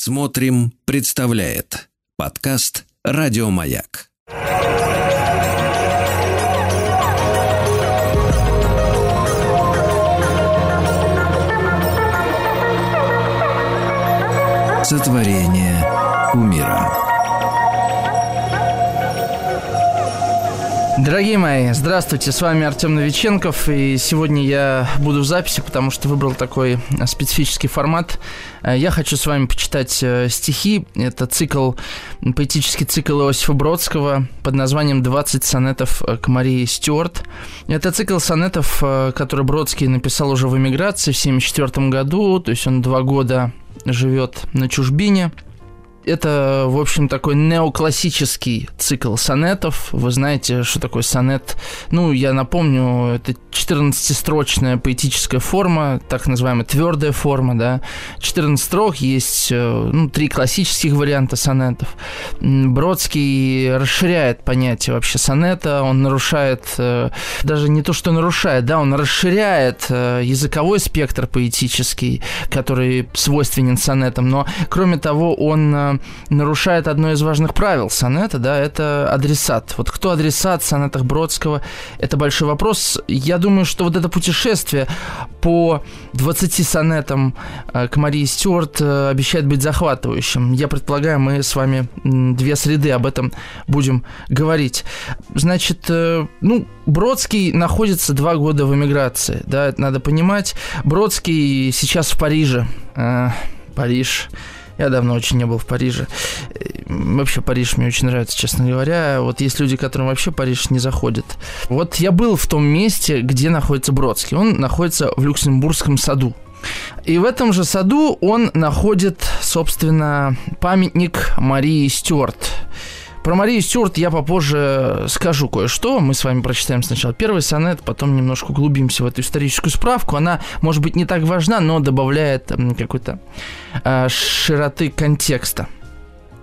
Смотрим, представляет подкаст Радиомаяк. Сотворение умира. Дорогие мои, здравствуйте, с вами Артем Новиченков, и сегодня я буду в записи, потому что выбрал такой специфический формат. Э, я хочу с вами почитать э, стихи, это цикл, поэтический цикл Иосифа Бродского под названием «20 сонетов к Марии Стюарт». Это цикл сонетов, э, который Бродский написал уже в эмиграции в 1974 году, то есть он два года живет на чужбине – это, в общем, такой неоклассический цикл сонетов. Вы знаете, что такое сонет? Ну, я напомню, это 14-строчная поэтическая форма, так называемая твердая форма, да. 14 строк, есть э, ну, три классических варианта сонетов. Бродский расширяет понятие вообще сонета, он нарушает, э, даже не то, что нарушает, да, он расширяет э, языковой спектр поэтический, который свойственен сонетам, но, кроме того, он нарушает одно из важных правил сонета, да, это адресат. Вот кто адресат в сонетах Бродского, это большой вопрос. Я думаю, что вот это путешествие по 20 сонетам э, к Марии Стюарт э, обещает быть захватывающим. Я предполагаю, мы с вами две среды об этом будем говорить. Значит, э, ну, Бродский находится два года в эмиграции, да, это надо понимать. Бродский сейчас в Париже. Париж я давно очень не был в Париже. Вообще Париж мне очень нравится, честно говоря. Вот есть люди, которым вообще Париж не заходит. Вот я был в том месте, где находится Бродский. Он находится в Люксембургском саду. И в этом же саду он находит, собственно, памятник Марии Стюарт. Про Марию Стюарт я попозже скажу кое-что. Мы с вами прочитаем сначала первый сонет, потом немножко углубимся в эту историческую справку. Она, может быть, не так важна, но добавляет какой-то э, широты контекста.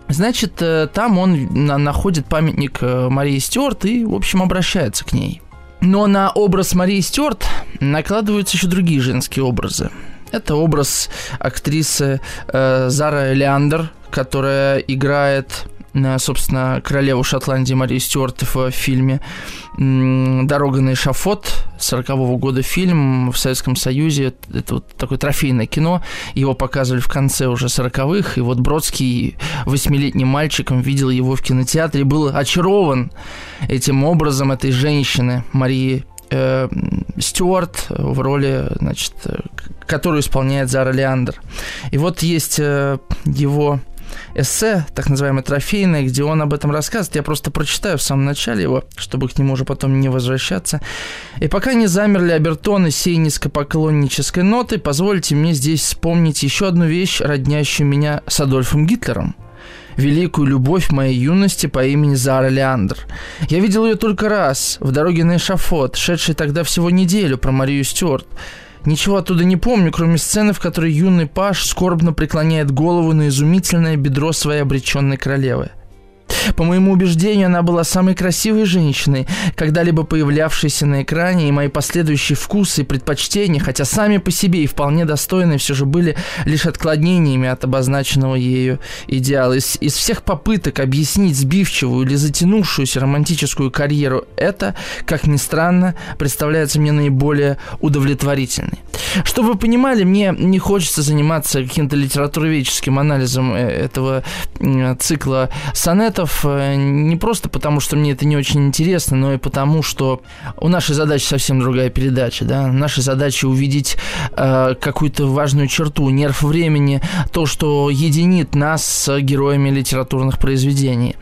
Значит, э, там он находит памятник э, Марии Стюарт и, в общем, обращается к ней. Но на образ Марии Стюарт накладываются еще другие женские образы. Это образ актрисы э, Зара Леандер, которая играет собственно, королеву Шотландии Марии Стюарт в фильме «Дорога на эшафот» 40 -го года фильм в Советском Союзе. Это вот такое трофейное кино. Его показывали в конце уже 40-х. И вот Бродский восьмилетним мальчиком видел его в кинотеатре был очарован этим образом этой женщины Марии э, Стюарт в роли, значит, которую исполняет Зара Леандер. И вот есть э, его эссе, так называемое трофейное, где он об этом рассказывает. Я просто прочитаю в самом начале его, чтобы к нему уже потом не возвращаться. И пока не замерли обертоны сей низкопоклоннической ноты, позвольте мне здесь вспомнить еще одну вещь, роднящую меня с Адольфом Гитлером великую любовь моей юности по имени Зара Леандр. Я видел ее только раз, в дороге на эшафот, шедшей тогда всего неделю про Марию Стюарт. Ничего оттуда не помню, кроме сцены, в которой юный паш скорбно преклоняет голову на изумительное бедро своей обреченной королевы. По моему убеждению, она была самой красивой женщиной, когда-либо появлявшейся на экране, и мои последующие вкусы и предпочтения, хотя сами по себе и вполне достойные, все же были лишь отклонениями от обозначенного ею идеала. Из, из всех попыток объяснить сбивчивую или затянувшуюся романтическую карьеру это, как ни странно, представляется мне наиболее удовлетворительной. Чтобы вы понимали, мне не хочется заниматься каким-то литературоведческим анализом э, этого цикла сонетов, Э, не просто потому, что мне это не очень интересно, но и потому, что у нашей задачи совсем другая передача. Да? Наша задача увидеть э, какую-то важную черту, нерв времени, то, что единит нас с героями литературных произведений.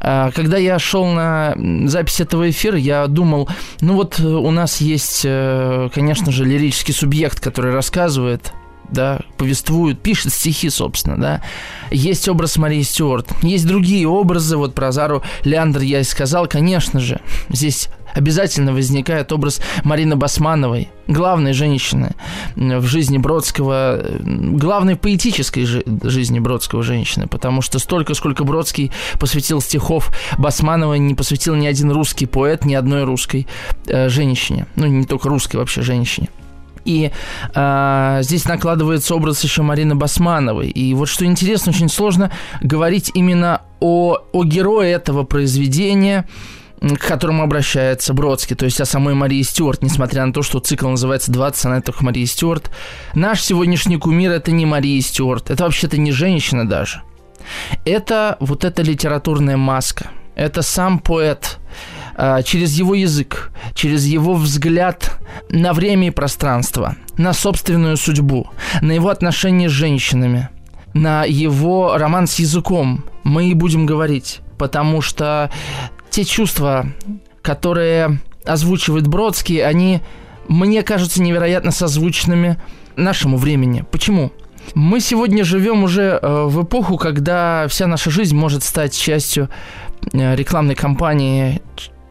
Э, когда я шел на запись этого эфира, я думал, ну вот у нас есть, э, конечно же, лирический субъект, который рассказывает да, повествует, пишет стихи, собственно, да. Есть образ Марии Стюарт, есть другие образы, вот про Зару Леандр я и сказал, конечно же, здесь обязательно возникает образ Марины Басмановой, главной женщины в жизни Бродского, главной поэтической жи- жизни Бродского женщины, потому что столько, сколько Бродский посвятил стихов Басманова, не посвятил ни один русский поэт, ни одной русской э, женщине, ну не только русской вообще женщине. И э, здесь накладывается образ еще Марины Басмановой. И вот что интересно, очень сложно говорить именно о, о герое этого произведения, к которому обращается Бродский, то есть о самой Марии Стюарт, несмотря на то, что цикл называется «20 сонетов Марии Стюарт». Наш сегодняшний кумир – это не Мария Стюарт, это вообще-то не женщина даже. Это вот эта литературная маска, это сам поэт, через его язык, через его взгляд на время и пространство, на собственную судьбу, на его отношения с женщинами, на его роман с языком мы и будем говорить, потому что те чувства, которые озвучивает Бродский, они, мне кажутся, невероятно созвучными нашему времени. Почему? Мы сегодня живем уже э, в эпоху, когда вся наша жизнь может стать частью э, рекламной кампании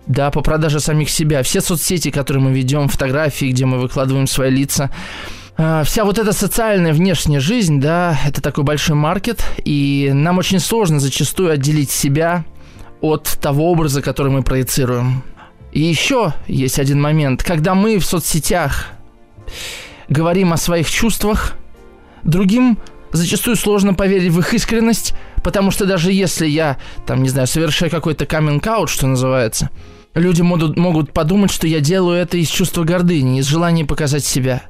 да, по продаже самих себя. Все соцсети, которые мы ведем, фотографии, где мы выкладываем свои лица, э, вся вот эта социальная внешняя жизнь, да, это такой большой маркет, и нам очень сложно зачастую отделить себя от того образа, который мы проецируем. И еще есть один момент, когда мы в соцсетях говорим о своих чувствах, другим зачастую сложно поверить в их искренность, потому что даже если я, там, не знаю, совершаю какой-то каминг-аут, что называется, люди могут, могут подумать, что я делаю это из чувства гордыни, из желания показать себя.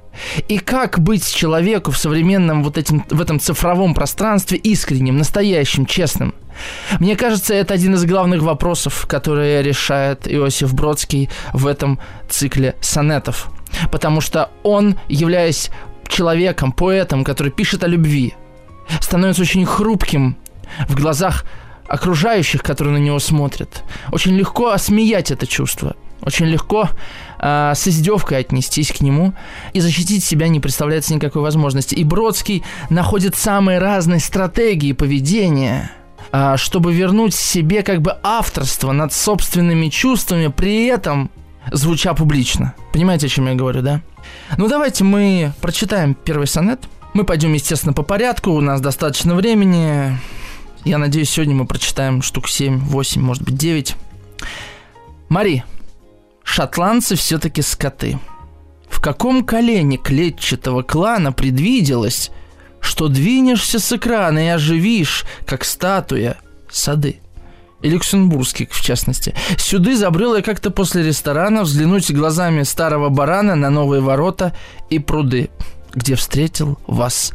И как быть человеку в современном вот этим, в этом цифровом пространстве искренним, настоящим, честным – мне кажется, это один из главных вопросов, которые решает Иосиф Бродский в этом цикле сонетов. Потому что он, являясь человеком, поэтом, который пишет о любви, становится очень хрупким в глазах окружающих, которые на него смотрят. Очень легко осмеять это чувство. Очень легко э, с издевкой отнестись к нему и защитить себя не представляется никакой возможности. И Бродский находит самые разные стратегии поведения – а, чтобы вернуть себе как бы авторство над собственными чувствами, при этом звуча публично. Понимаете, о чем я говорю, да? Ну давайте мы прочитаем первый сонет. Мы пойдем, естественно, по порядку, у нас достаточно времени. Я надеюсь, сегодня мы прочитаем штук 7, 8, может быть 9. Мари, шотландцы все-таки скоты. В каком колене клетчатого клана предвиделось, что двинешься с экрана и оживишь, как статуя, сады. И люксембургский, в частности. Сюды забрел я как-то после ресторана взглянуть глазами старого барана на новые ворота и пруды, где встретил вас.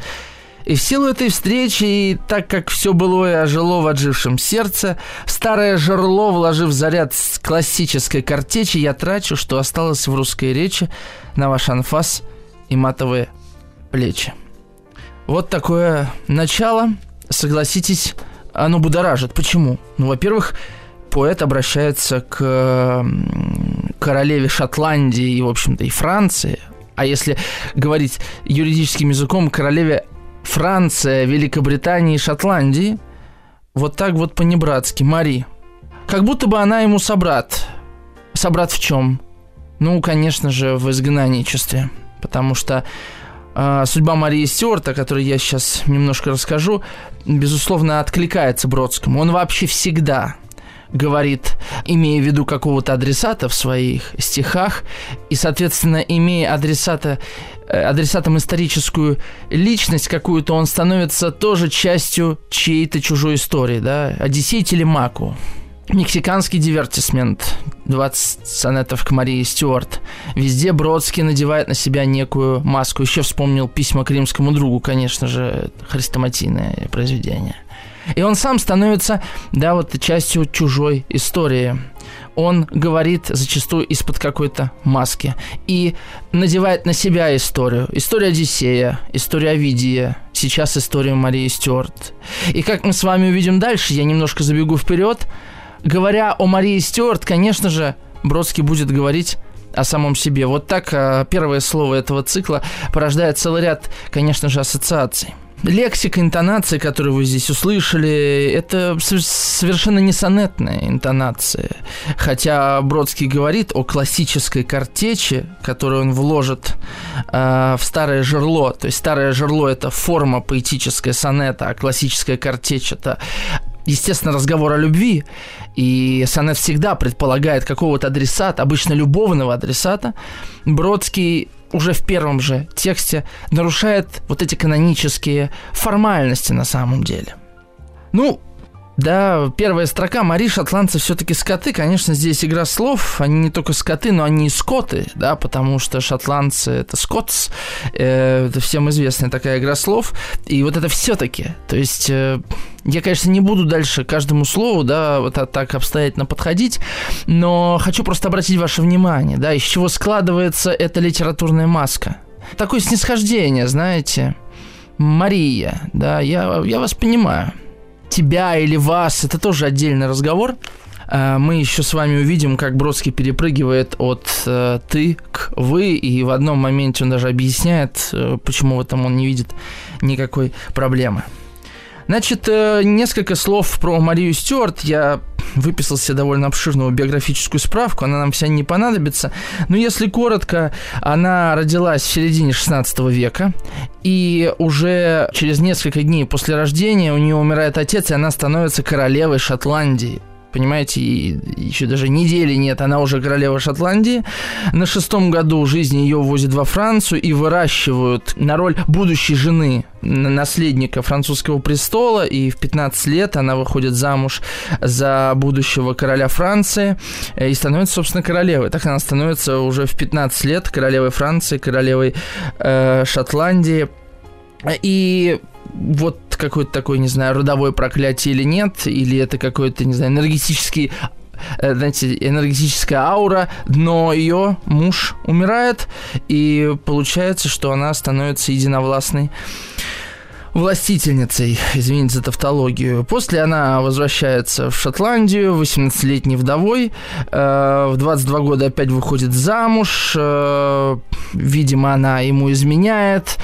И в силу этой встречи, и так как все былое ожило в отжившем сердце, старое жерло, вложив заряд с классической картечи, я трачу, что осталось в русской речи, на ваш анфас и матовые плечи. Вот такое начало, согласитесь, оно будоражит. Почему? Ну, во-первых, поэт обращается к королеве Шотландии и, в общем-то, и Франции. А если говорить юридическим языком, королеве Франция, Великобритании и Шотландии, вот так вот по-небратски, Мари. Как будто бы она ему собрат. Собрат в чем? Ну, конечно же, в изгнанничестве. Потому что а, судьба Марии Стюарт, о которой я сейчас немножко расскажу, безусловно, откликается Бродскому. Он вообще всегда говорит, имея в виду какого-то адресата в своих стихах, и, соответственно, имея адресата, э, адресатом историческую личность какую-то, он становится тоже частью чьей-то чужой истории, да, Одиссей Телемаку, Мексиканский дивертисмент. 20 сонетов к Марии Стюарт. Везде Бродский надевает на себя некую маску. Еще вспомнил письма к римскому другу, конечно же, хрестоматийное произведение. И он сам становится, да, вот частью чужой истории. Он говорит зачастую из-под какой-то маски и надевает на себя историю. История Одиссея, история Овидия, сейчас история Марии Стюарт. И как мы с вами увидим дальше, я немножко забегу вперед, говоря о Марии Стюарт, конечно же, Бродский будет говорить о самом себе. Вот так э, первое слово этого цикла порождает целый ряд, конечно же, ассоциаций. Лексика, интонации, которые вы здесь услышали, это совершенно не сонетная интонация. Хотя Бродский говорит о классической картечи, которую он вложит э, в старое жерло. То есть старое жерло – это форма поэтическая сонета, а классическая картечь – это естественно, разговор о любви, и сонет всегда предполагает какого-то адресата, обычно любовного адресата, Бродский уже в первом же тексте нарушает вот эти канонические формальности на самом деле. Ну, да, первая строка Мари шотландцы все-таки скоты. Конечно, здесь игра слов. Они не только скоты, но они и скоты, да, потому что шотландцы это скотс. Э, это всем известная такая игра слов. И вот это все-таки. То есть э, я, конечно, не буду дальше каждому слову, да, вот так обстоятельно подходить, но хочу просто обратить ваше внимание, да, из чего складывается эта литературная маска. Такое снисхождение, знаете. Мария, да, я, я вас понимаю тебя или вас, это тоже отдельный разговор. А, мы еще с вами увидим, как Бродский перепрыгивает от э, ты к вы, и в одном моменте он даже объясняет, э, почему в этом он не видит никакой проблемы. Значит, э, несколько слов про Марию Стюарт. Я выписал себе довольно обширную биографическую справку, она нам вся не понадобится. Но если коротко, она родилась в середине 16 века, и уже через несколько дней после рождения у нее умирает отец, и она становится королевой Шотландии понимаете, еще даже недели нет, она уже королева Шотландии. На шестом году жизни ее увозят во Францию и выращивают на роль будущей жены наследника французского престола, и в 15 лет она выходит замуж за будущего короля Франции э, и становится, собственно, королевой. Так она становится уже в 15 лет королевой Франции, королевой э, Шотландии. И вот какое-то такое, не знаю, родовое проклятие или нет, или это какой-то, не знаю, энергетический э, знаете, энергетическая аура, но ее муж умирает, и получается, что она становится единовластной властительницей, извините за тавтологию. После она возвращается в Шотландию, 18-летней вдовой, э, в 22 года опять выходит замуж, э, видимо, она ему изменяет.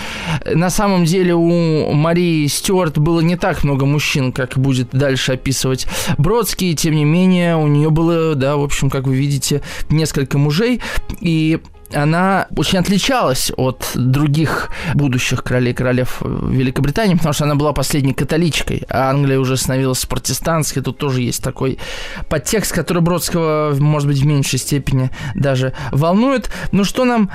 На самом деле у Марии Стюарт было не так много мужчин, как будет дальше описывать Бродский, тем не менее у нее было, да, в общем, как вы видите, несколько мужей, и она очень отличалась от других будущих королей королев Великобритании, потому что она была последней католичкой, а Англия уже становилась протестантской. Тут тоже есть такой подтекст, который Бродского, может быть, в меньшей степени даже волнует. Ну что нам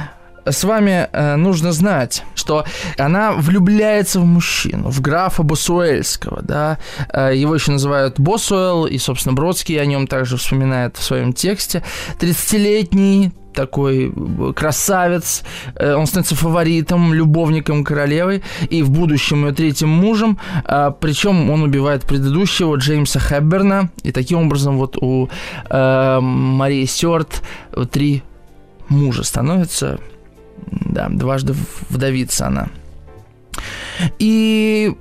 с вами э, нужно знать, что она влюбляется в мужчину, в графа Босуэльского, да, э, его еще называют Босуэлл, и, собственно, Бродский о нем также вспоминает в своем тексте. 30-летний такой красавец, э, он становится фаворитом, любовником королевы и в будущем ее третьим мужем, э, причем он убивает предыдущего Джеймса Хэбберна, и таким образом вот у э, Марии Стюарт три мужа становится, да, дважды вдовица она. И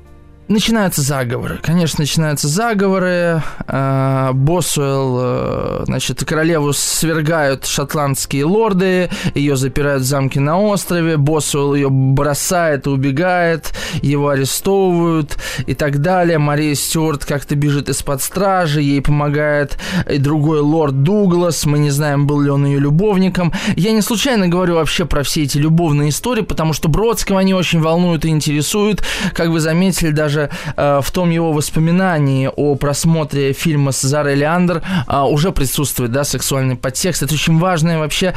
начинаются заговоры. Конечно, начинаются заговоры. Э, Босуэлл, э, значит, королеву свергают шотландские лорды, ее запирают в замке на острове, Босуэлл ее бросает и убегает, его арестовывают и так далее. Мария Стюарт как-то бежит из-под стражи, ей помогает и другой лорд Дуглас, мы не знаем, был ли он ее любовником. Я не случайно говорю вообще про все эти любовные истории, потому что Бродского они очень волнуют и интересуют. Как вы заметили, даже даже э, в том его воспоминании о просмотре фильма с Зарой Леандр э, уже присутствует, да, сексуальный подтекст. Это очень важная вообще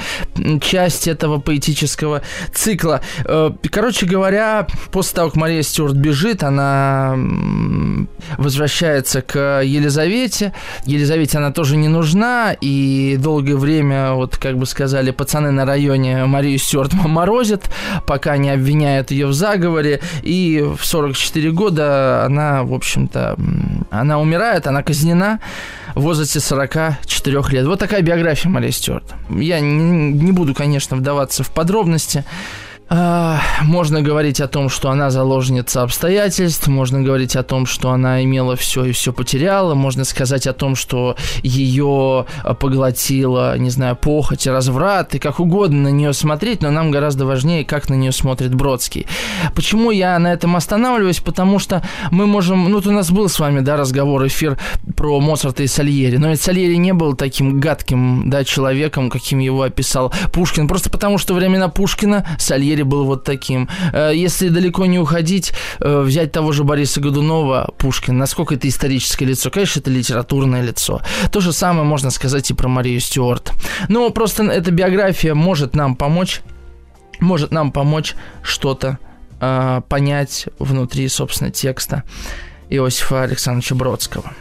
часть этого поэтического цикла. Э, короче говоря, после того, как Мария Стюарт бежит, она возвращается к Елизавете. Елизавете она тоже не нужна, и долгое время, вот как бы сказали пацаны на районе, Марию Стюарт морозят, пока не обвиняют ее в заговоре, и в 44 года она, в общем-то, она умирает, она казнена в возрасте 44 лет. Вот такая биография Марии Стюарт. Я не, не буду, конечно, вдаваться в подробности. А, можно говорить о том, что она заложница обстоятельств, можно говорить о том, что она имела все и все потеряла, можно сказать о том, что ее поглотила, не знаю, похоть разврат, и как угодно на нее смотреть, но нам гораздо важнее, как на нее смотрит Бродский. Почему я на этом останавливаюсь? Потому что мы можем, ну, вот у нас был с вами, да, разговор, эфир про Моцарта и Сальери, но ведь Сальери не был таким гадким, да, человеком, каким его описал Пушкин, просто потому что времена Пушкина Сальери Сальери был вот таким. Э, если далеко не уходить, э, взять того же Бориса Годунова, Пушкин, насколько это историческое лицо? Конечно, это литературное лицо. То же самое можно сказать и про Марию Стюарт. Но просто эта биография может нам помочь может нам помочь что-то э, понять внутри, собственно, текста Иосифа Александровича Бродского.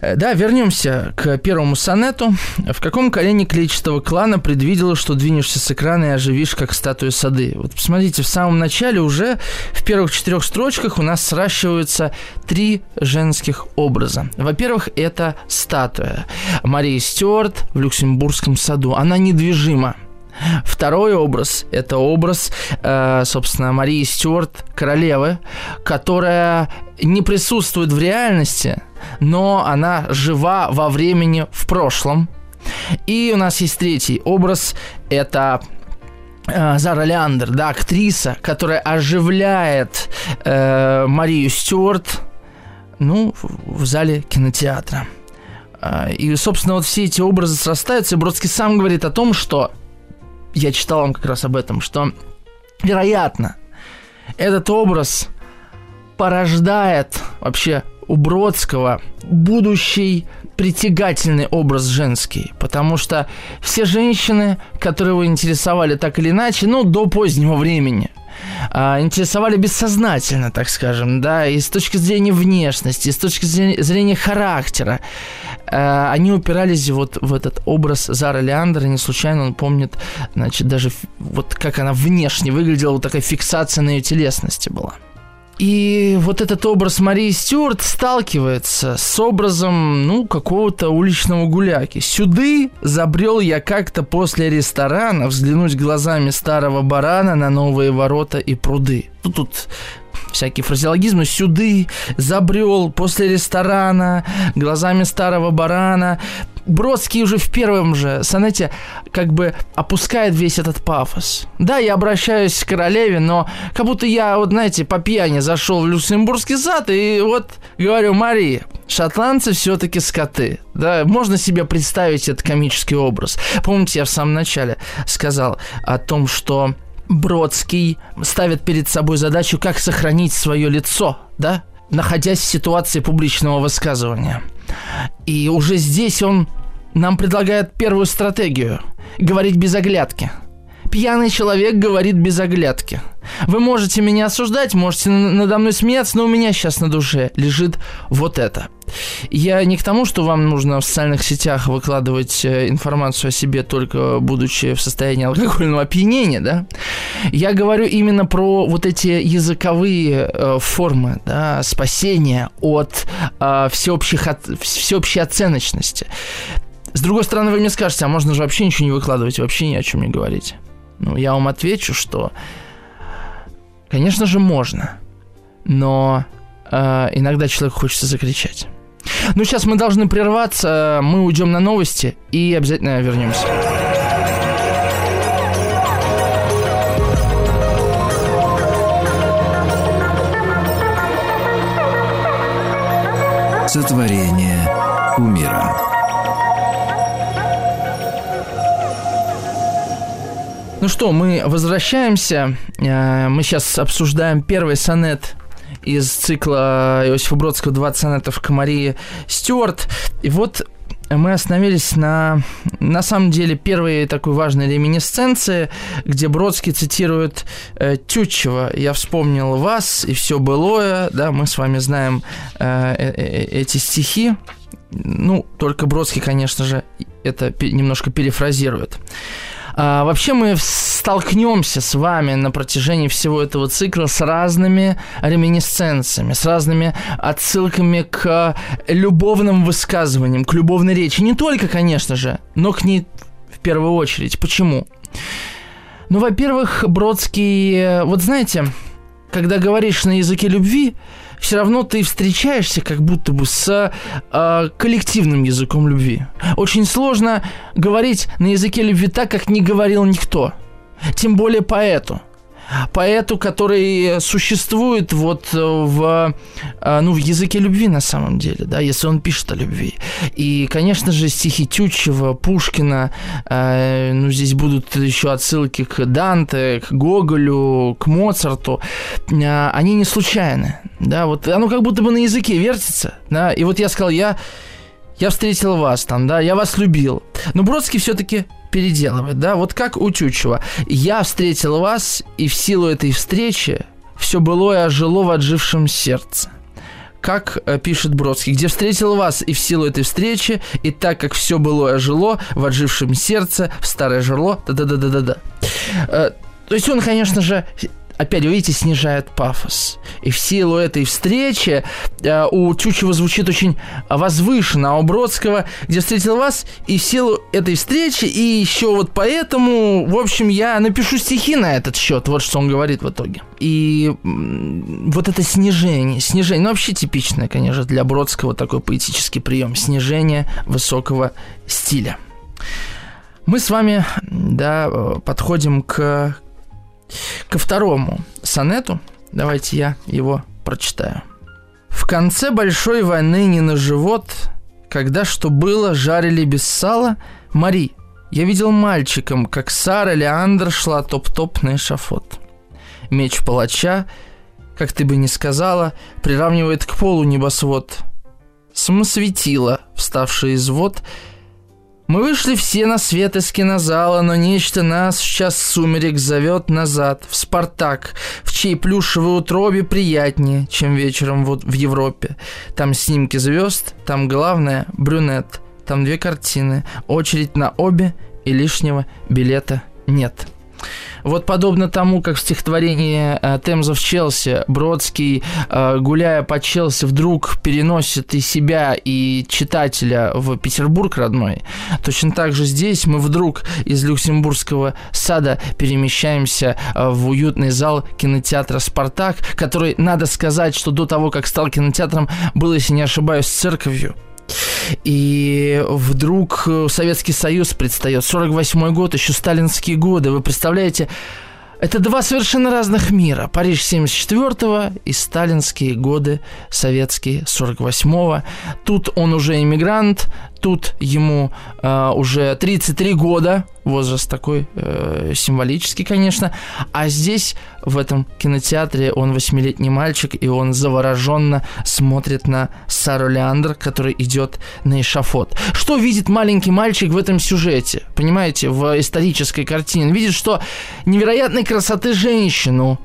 Э, да, вернемся к первому сонету. В каком колене клетчатого клана предвидела, что двинешься с экрана и оживишь, как статуя сады? Вот посмотрите, в самом начале уже в первых четырех строчках у нас сращиваются три женских образа. Во-первых, это статуя. Мария Стюарт в Люксембургском саду. Она недвижима. Второй образ – это образ, э, собственно, Марии Стюарт, королевы, которая не присутствует в реальности, но она жива во времени в прошлом. И у нас есть третий образ – это э, Зара Леандер, да, актриса, которая оживляет э, Марию Стюарт, ну, в, зале кинотеатра. Э, и, собственно, вот все эти образы срастаются, и Бродский сам говорит о том, что я читал вам как раз об этом, что, вероятно, этот образ порождает вообще у Бродского будущий притягательный образ женский, потому что все женщины, которые его интересовали так или иначе, ну, до позднего времени, а, интересовали бессознательно, так скажем, да, и с точки зрения внешности, и с точки зрения характера. А, они упирались вот в этот образ Зара Леандра, не случайно он помнит, значит, даже вот как она внешне выглядела, вот такая фиксация на ее телесности была. И вот этот образ Марии Стюарт сталкивается с образом, ну, какого-то уличного гуляки. Сюды забрел я как-то после ресторана взглянуть глазами старого барана на новые ворота и пруды. Ну, тут всякие фразеологизмы. Сюды забрел после ресторана глазами старого барана. Бродский уже в первом же сонете как бы опускает весь этот пафос. Да, я обращаюсь к королеве, но как будто я, вот знаете, по пьяни зашел в Люксембургский сад и вот говорю, Мария, шотландцы все-таки скоты. Да, можно себе представить этот комический образ. Помните, я в самом начале сказал о том, что Бродский ставит перед собой задачу, как сохранить свое лицо, да, находясь в ситуации публичного высказывания. И уже здесь он нам предлагает первую стратегию – говорить без оглядки. Пьяный человек говорит без оглядки. Вы можете меня осуждать, можете надо мной смеяться, но у меня сейчас на душе лежит вот это. Я не к тому, что вам нужно в социальных сетях выкладывать э, информацию о себе только будучи в состоянии алкогольного опьянения, да. Я говорю именно про вот эти языковые э, формы, да, спасения от э, всеобщих от, всеобщей оценочности. С другой стороны, вы мне скажете, а можно же вообще ничего не выкладывать, вообще ни о чем не говорить. Ну, я вам отвечу, что, конечно же, можно, но э, иногда человеку хочется закричать. Ну, сейчас мы должны прерваться, мы уйдем на новости и обязательно вернемся. Ну что, мы возвращаемся. Э, мы сейчас обсуждаем первый сонет из цикла Иосифа Бродского «20 сонетов к Марии Стюарт». И вот мы остановились на, на самом деле, первой такой важной реминесценции, где Бродский цитирует э, Тютчева. «Я вспомнил вас и все былое». Да, мы с вами знаем э, э, э эти стихи. Ну, только Бродский, конечно же, это немножко перефразирует. А, вообще мы столкнемся с вами на протяжении всего этого цикла с разными реминесценциями, с разными отсылками к любовным высказываниям, к любовной речи. Не только, конечно же, но к ней в первую очередь. Почему? Ну, во-первых, Бродский... Вот знаете, когда говоришь на языке любви, все равно ты встречаешься как будто бы с э, коллективным языком любви. Очень сложно говорить на языке любви так, как не говорил никто. Тем более поэту поэту, который существует вот в, э, ну, в языке любви на самом деле, да, если он пишет о любви. И, конечно же, стихи Тютчева, Пушкина, э, ну, здесь будут еще отсылки к Данте, к Гоголю, к Моцарту, э, они не случайны, да, вот оно как будто бы на языке вертится, да, и вот я сказал, я я встретил вас там, да, я вас любил. Но Бродский все-таки переделывать, да, вот как у Тютчева. «Я встретил вас, и в силу этой встречи все былое ожило в отжившем сердце» как э, пишет Бродский, где встретил вас и в силу этой встречи, и так как все было жило в отжившем сердце, в старое жерло, да-да-да-да-да. Э, то есть он, конечно же, опять, видите, снижает пафос. И в силу этой встречи э, у Чучева звучит очень возвышенно, а у Бродского, где встретил вас, и в силу этой встречи, и еще вот поэтому, в общем, я напишу стихи на этот счет, вот что он говорит в итоге. И вот это снижение, снижение, ну вообще типичное, конечно, для Бродского такой поэтический прием, снижение высокого стиля. Мы с вами, да, подходим к Ко второму сонету, давайте я его прочитаю. В конце большой войны не на живот, когда что было, жарили без сала, Мари, я видел мальчиком, как Сара Леандр шла топ-топ на эшафот. Меч палача, как ты бы ни сказала, приравнивает к полу небосвод. Самосветило, вставшее из вод, мы вышли все на свет из кинозала, но нечто нас сейчас сумерек зовет назад, в «Спартак», в чьей плюшевой утробе приятнее, чем вечером вот в Европе. Там снимки звезд, там главное – брюнет, там две картины, очередь на обе и лишнего билета нет. Вот подобно тому, как в стихотворении «Темза в Челси» Бродский, э, гуляя по Челси, вдруг переносит и себя, и читателя в Петербург родной, точно так же здесь мы вдруг из Люксембургского сада перемещаемся э, в уютный зал кинотеатра «Спартак», который, надо сказать, что до того, как стал кинотеатром, был, если не ошибаюсь, церковью. И вдруг э, Советский Союз предстает. 48 год, еще сталинские годы. Вы представляете, это два совершенно разных мира. Париж 74-го и сталинские годы советские 48-го. Тут он уже иммигрант, тут ему э, уже 33 года, возраст такой э, символический, конечно, а здесь, в этом кинотеатре, он восьмилетний мальчик, и он завороженно смотрит на Сару Леандр, который идет на эшафот. Что видит маленький мальчик в этом сюжете? Понимаете, в исторической картине? Он видит, что невероятной красоты женщину,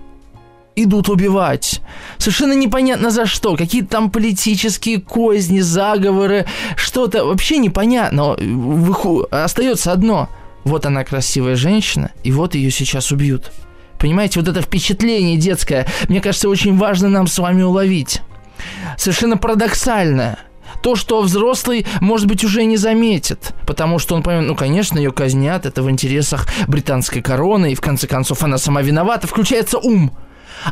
идут убивать. Совершенно непонятно за что. Какие-то там политические козни, заговоры, что-то вообще непонятно. Выху... Остается одно. Вот она красивая женщина, и вот ее сейчас убьют. Понимаете, вот это впечатление детское, мне кажется, очень важно нам с вами уловить. Совершенно парадоксальное то, что взрослый, может быть, уже не заметит, потому что он поймет, ну, конечно, ее казнят, это в интересах британской короны, и в конце концов она сама виновата, включается ум.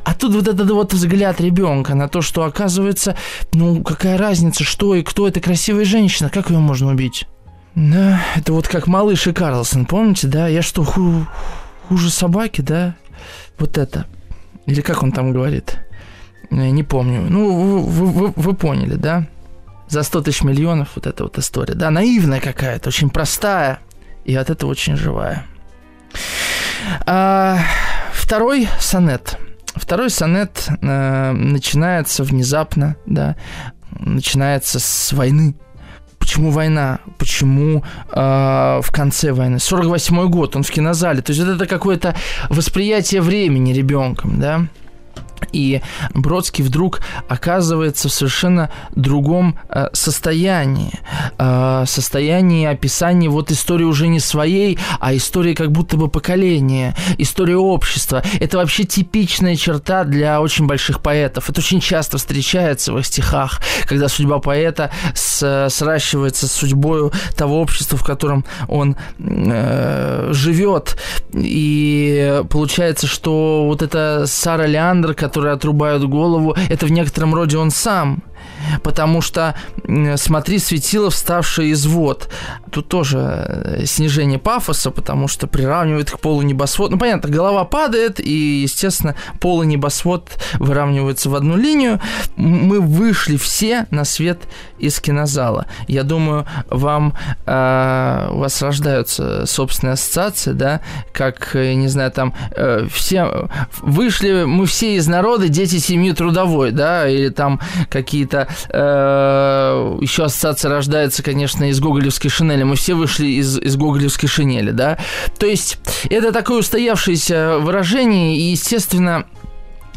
А тут вот этот вот взгляд ребенка на то, что оказывается, ну, какая разница, что и кто эта красивая женщина, как ее можно убить? Да, это вот как малыш и Карлсон, помните, да? Я что, ху хуже собаки, да? Вот это. Или как он там говорит? Я не помню. Ну, вы, вы, вы поняли, да? За 100 тысяч миллионов вот эта вот история. Да, наивная какая-то, очень простая. И от этого очень живая. А, второй сонет – Второй сонет э, начинается внезапно, да, начинается с войны. Почему война? Почему э, в конце войны? 48-й год, он в кинозале. То есть это какое-то восприятие времени ребенком, да? И Бродский вдруг оказывается в совершенно другом э, состоянии. Э, состоянии описания вот истории уже не своей, а истории как будто бы поколения, истории общества. Это вообще типичная черта для очень больших поэтов. Это очень часто встречается в их стихах, когда судьба поэта с, сращивается с судьбой того общества, в котором он э, живет. И получается, что вот эта Сара Леандр, которые отрубают голову, это в некотором роде он сам потому что смотри, светило, вставшее из вод. Тут тоже э, снижение пафоса, потому что приравнивает к полу небосвод. Ну, понятно, голова падает, и, естественно, пол и небосвод выравниваются в одну линию. Мы вышли все на свет из кинозала. Я думаю, вам э, у вас рождаются собственные ассоциации, да, как, э, не знаю, там э, все вышли, мы все из народа, дети семьи трудовой, да, или там какие-то э, еще ассоциация рождается, конечно, из гоголевской шинели. Мы все вышли из, из гоголевской шинели, да. То есть это такое устоявшееся выражение, и, естественно,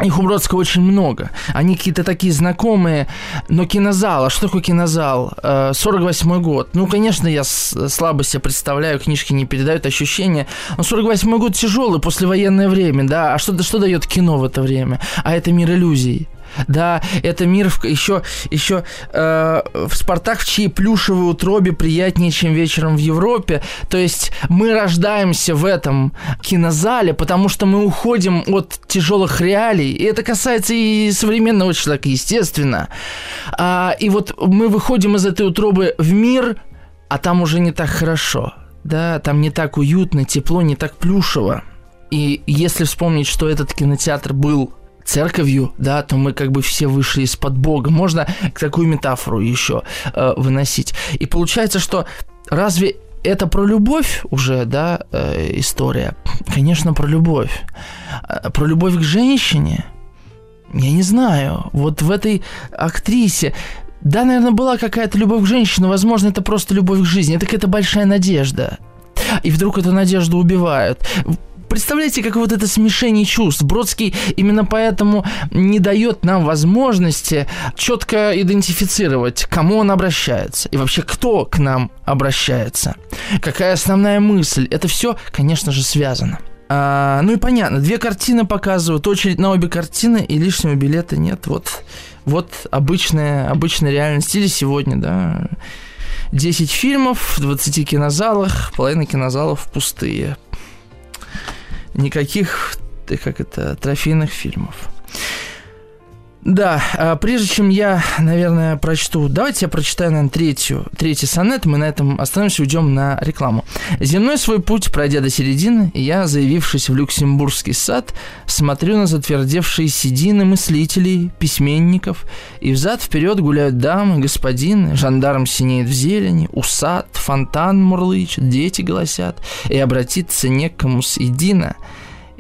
их у Бродского очень много. Они какие-то такие знакомые. Но кинозал, а что такое кинозал? 48 э, год. Ну, конечно, я слабо себе представляю, книжки не передают ощущения. Но 48 год тяжелый, послевоенное время, да. А что, что дает кино в это время? А это мир иллюзий. Да, это мир в, еще, еще э, в Спартак в чьей плюшевой утробе приятнее, чем вечером в Европе. То есть мы рождаемся в этом кинозале, потому что мы уходим от тяжелых реалий. И это касается и современного человека, естественно. А, и вот мы выходим из этой утробы в мир, а там уже не так хорошо. Да, там не так уютно, тепло, не так плюшево. И если вспомнить, что этот кинотеатр был церковью, да, то мы как бы все вышли из-под Бога. Можно такую метафору еще э, выносить. И получается, что разве это про любовь уже, да, э, история? Конечно, про любовь. Э, про любовь к женщине? Я не знаю. Вот в этой актрисе да, наверное, была какая-то любовь к женщине, возможно, это просто любовь к жизни. Это какая-то большая надежда. И вдруг эту надежду убивают представляете, как вот это смешение чувств. Бродский именно поэтому не дает нам возможности четко идентифицировать, к кому он обращается. И вообще, кто к нам обращается. Какая основная мысль. Это все, конечно же, связано. А, ну и понятно, две картины показывают, очередь на обе картины, и лишнего билета нет. Вот, вот обычная, обычная реальность. Или сегодня, да, 10 фильмов в 20 кинозалах, половина кинозалов пустые никаких, как это, трофейных фильмов. Да, а прежде чем я, наверное, прочту, давайте я прочитаю, наверное, третью, третий сонет, мы на этом остановимся, уйдем на рекламу. «Земной свой путь, пройдя до середины, я, заявившись в Люксембургский сад, смотрю на затвердевшие седины мыслителей, письменников, и взад-вперед гуляют дамы, господины, жандарм синеет в зелени, усад, фонтан мурлычет, дети голосят, и обратиться некому с едино,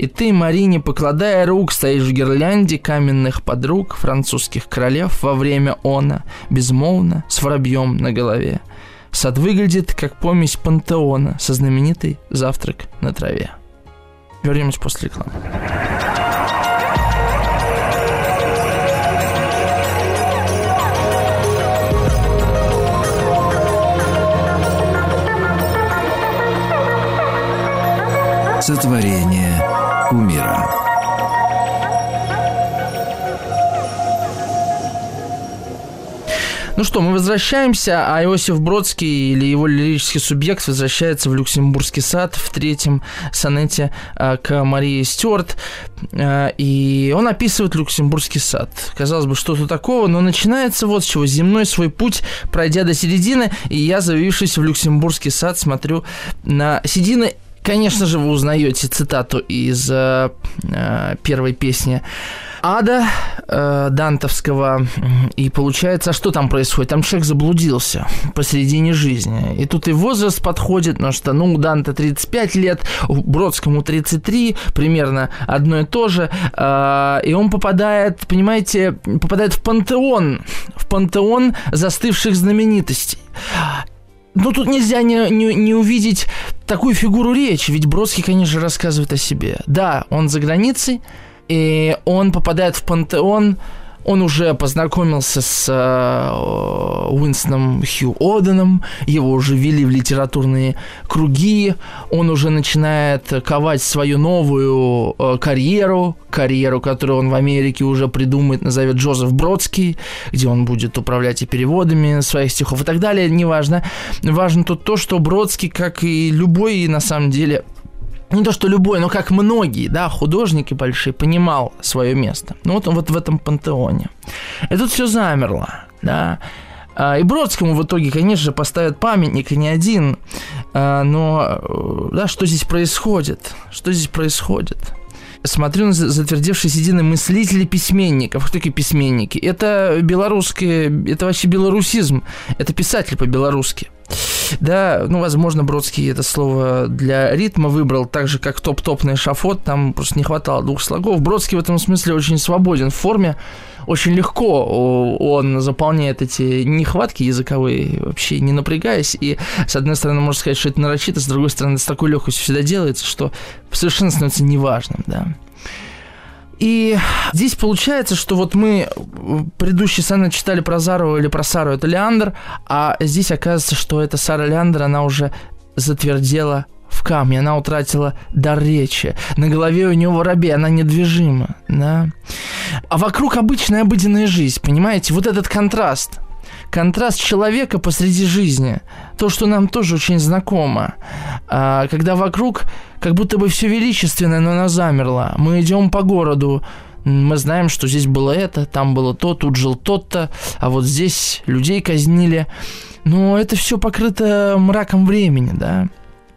и ты, Марине, покладая рук, стоишь в гирлянде каменных подруг французских королев во время она, безмолвно, с воробьем на голове. Сад выглядит как помесь пантеона со знаменитой «Завтрак на траве». Вернемся после рекламы. Сотворение кумира. Ну что, мы возвращаемся, а Иосиф Бродский или его лирический субъект возвращается в Люксембургский сад в третьем сонете а, к Марии Стюарт. А, и он описывает Люксембургский сад. Казалось бы, что-то такого, но начинается вот с чего. Земной свой путь, пройдя до середины, и я, завившись в Люксембургский сад, смотрю на середины Конечно же, вы узнаете цитату из э, э, первой песни Ада э, Дантовского. И получается, а что там происходит? Там человек заблудился посередине жизни. И тут и возраст подходит, потому что, ну, у Данта 35 лет, Бродскому 33, примерно одно и то же. Э, и он попадает, понимаете, попадает в пантеон, в пантеон застывших знаменитостей. Ну, тут нельзя не, не, не увидеть такую фигуру речи, ведь Бродский, конечно, рассказывает о себе. Да, он за границей, и он попадает в пантеон он уже познакомился с э, Уинстоном Хью Оденом, его уже ввели в литературные круги, он уже начинает ковать свою новую э, карьеру, карьеру, которую он в Америке уже придумает, назовет Джозеф Бродский, где он будет управлять и переводами своих стихов и так далее, неважно. Важно тут то, что Бродский, как и любой, на самом деле, не то что любой, но как многие, да, художники большие, понимал свое место. Ну вот он вот в этом пантеоне. И тут все замерло, да. А, и Бродскому в итоге, конечно же, поставят памятник, и не один. А, но, э, да, что здесь происходит? Что здесь происходит? Смотрю на затвердевшие седины мыслителей письменников. Кто такие письменники? Это белорусские, это вообще белорусизм. Это писатель по-белорусски. Да, ну, возможно, Бродский это слово для ритма выбрал, так же, как топ-топ на эшафот, там просто не хватало двух слогов. Бродский в этом смысле очень свободен в форме, очень легко он заполняет эти нехватки языковые, вообще не напрягаясь. И, с одной стороны, можно сказать, что это нарочито, с другой стороны, с такой легкостью всегда делается, что совершенно становится неважным, да. И здесь получается, что вот мы предыдущий сонет читали про Зару или про Сару, это Леандр, а здесь оказывается, что это Сара Леандр, она уже затвердела в камне, она утратила дар речи. На голове у нее воробей, она недвижима, да. А вокруг обычная обыденная жизнь, понимаете? Вот этот контраст. Контраст человека посреди жизни. То, что нам тоже очень знакомо. А, когда вокруг как будто бы все величественное, но оно замерло. Мы идем по городу, мы знаем, что здесь было это, там было то, тут жил тот-то, а вот здесь людей казнили. Но это все покрыто мраком времени, да.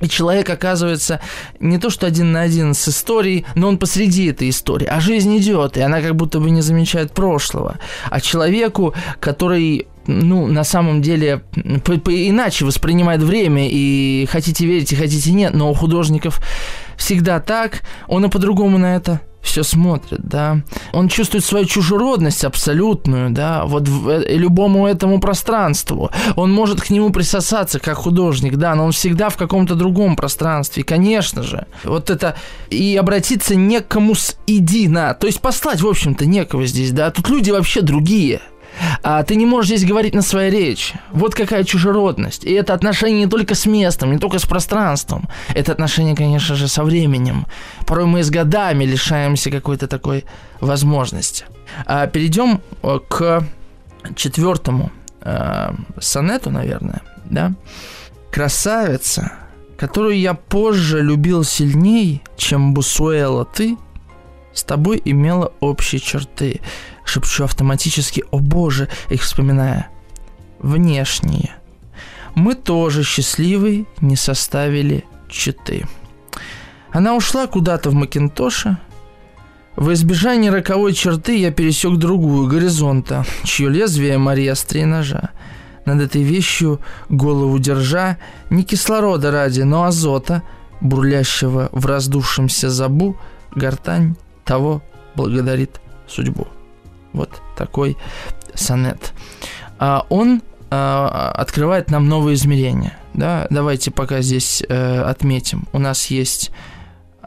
И человек оказывается не то что один на один с историей, но он посреди этой истории. А жизнь идет, и она как будто бы не замечает прошлого. А человеку, который ну, на самом деле, по, по, иначе воспринимает время, и хотите верить, хотите нет, но у художников всегда так, он и по-другому на это все смотрит, да. Он чувствует свою чужеродность абсолютную, да, вот в, э, любому этому пространству. Он может к нему присосаться как художник, да, но он всегда в каком-то другом пространстве, конечно же. Вот это и обратиться не к кому с иди на, то есть послать, в общем-то, некого здесь, да. Тут люди вообще другие, а ты не можешь здесь говорить на своей речи. Вот какая чужеродность. И это отношение не только с местом, не только с пространством. Это отношение, конечно же, со временем. Порой мы с годами лишаемся какой-то такой возможности. А перейдем э, к четвертому э, сонету, наверное, да? Красавица, которую я позже любил сильней, чем Бусуэла ты, с тобой имела общие черты шепчу автоматически «О боже!» их вспоминая. Внешние. Мы тоже счастливы не составили читы. Она ушла куда-то в Макинтоше. В избежание роковой черты я пересек другую горизонта, чье лезвие Мария острее ножа. Над этой вещью голову держа не кислорода ради, но азота, бурлящего в раздувшемся забу, гортань того благодарит судьбу. Вот такой сонет. А он а, открывает нам новые измерения. Да? Давайте пока здесь э, отметим. У нас есть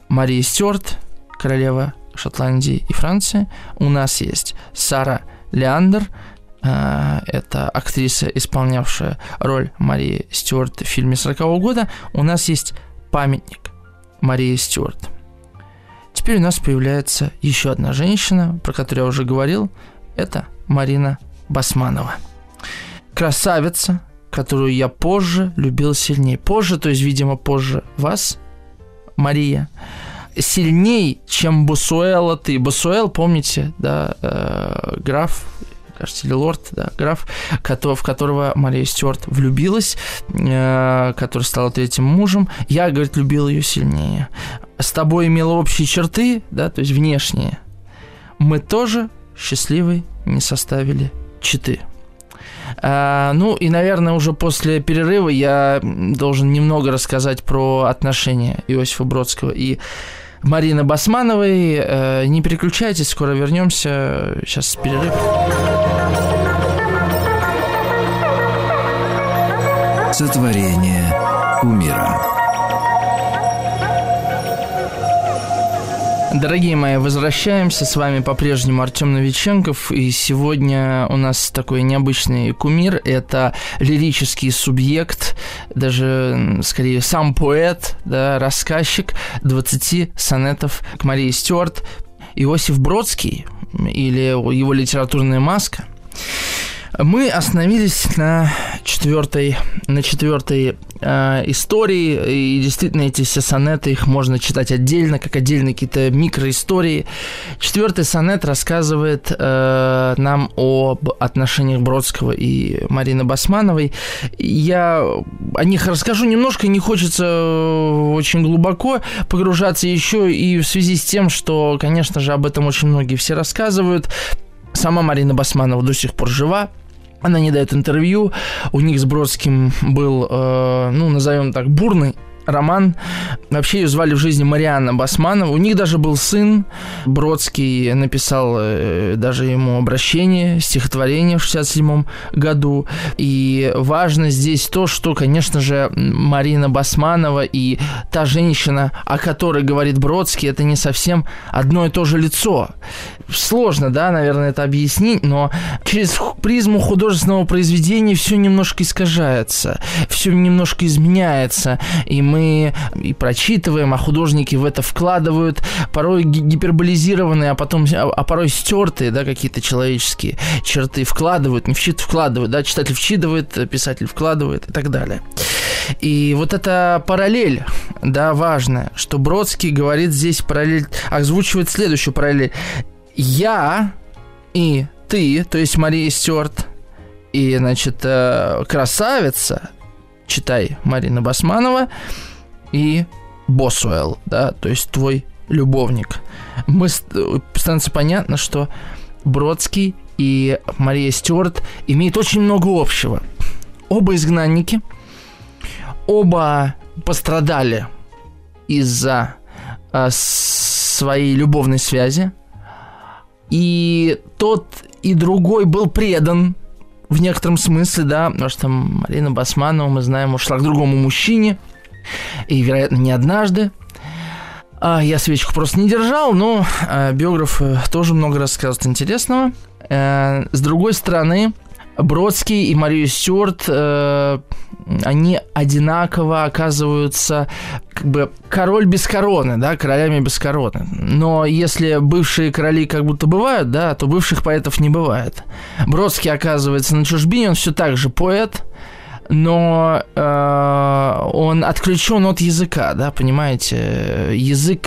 Мария Стюарт, королева Шотландии и Франции. У нас есть Сара Леандер, э, это актриса, исполнявшая роль Марии Стюарт в фильме 40 -го года. У нас есть памятник Марии Стюарт. Теперь у нас появляется еще одна женщина, про которую я уже говорил. Это Марина Басманова. Красавица, которую я позже любил сильнее. Позже, то есть, видимо, позже вас, Мария, сильней, чем Бусуэла ты. Бусуэл, помните, да, э, граф кажется, или лорд, да, граф, в которого Мария Стюарт влюбилась, э, который стал третьим мужем. Я, говорит, любил ее сильнее. С тобой имела общие черты, да, то есть внешние. Мы тоже счастливой не составили читы. А, ну и, наверное, уже после перерыва я должен немного рассказать про отношения Иосифа Бродского и Марины Басмановой. Э, не переключайтесь, скоро вернемся. Сейчас перерыв. Сотворение умира. Дорогие мои, возвращаемся. С вами по-прежнему Артем Новиченков. И сегодня у нас такой необычный кумир. Это лирический субъект, даже скорее сам поэт, да, рассказчик 20 сонетов к Марии Стюарт. Иосиф Бродский или его литературная маска – мы остановились на четвертой, на четвертой э, истории, и действительно эти все сонеты, их можно читать отдельно, как отдельные какие-то микроистории. Четвертый сонет рассказывает э, нам об отношениях Бродского и Марины Басмановой. Я о них расскажу немножко, не хочется очень глубоко погружаться еще и в связи с тем, что, конечно же, об этом очень многие все рассказывают. Сама Марина Басманова до сих пор жива, Она не дает интервью. У них с Бродским был, э, ну, назовем так, бурный роман. Вообще ее звали в жизни Марианна Басманова. У них даже был сын. Бродский написал э, даже ему обращение, стихотворение в 67 году. И важно здесь то, что, конечно же, Марина Басманова и та женщина, о которой говорит Бродский, это не совсем одно и то же лицо. Сложно, да, наверное, это объяснить, но через призму художественного произведения все немножко искажается, все немножко изменяется, и мы и прочитываем, а художники в это вкладывают, порой гиперболизированные, а потом, а порой стертые, да, какие-то человеческие черты вкладывают, не вчит, вкладывают, да, читатель вчитывает, писатель вкладывает и так далее. И вот эта параллель, да, важная, что Бродский говорит здесь параллель, озвучивает следующую параллель. Я и ты, то есть Мария Стюарт, и, значит, э, красавица, читай Марина Басманова, и Босуэлл, да, то есть твой любовник. Мы становится понятно, что Бродский и Мария Стюарт имеют очень много общего. Оба изгнанники, оба пострадали из-за э, своей любовной связи, и тот и другой был предан в некотором смысле, да, потому что Марина Басманова, мы знаем, ушла к другому мужчине – и, вероятно, не однажды. А я свечку просто не держал, но а, биограф э, тоже много рассказывает интересного. А, с другой стороны, Бродский и Мария Стюарт, э, они одинаково оказываются как бы король без короны, да, королями без короны. Но если бывшие короли как будто бывают, да, то бывших поэтов не бывает. Бродский оказывается на чужбине, он все так же поэт, но э, он отключен от языка, да, понимаете? Язык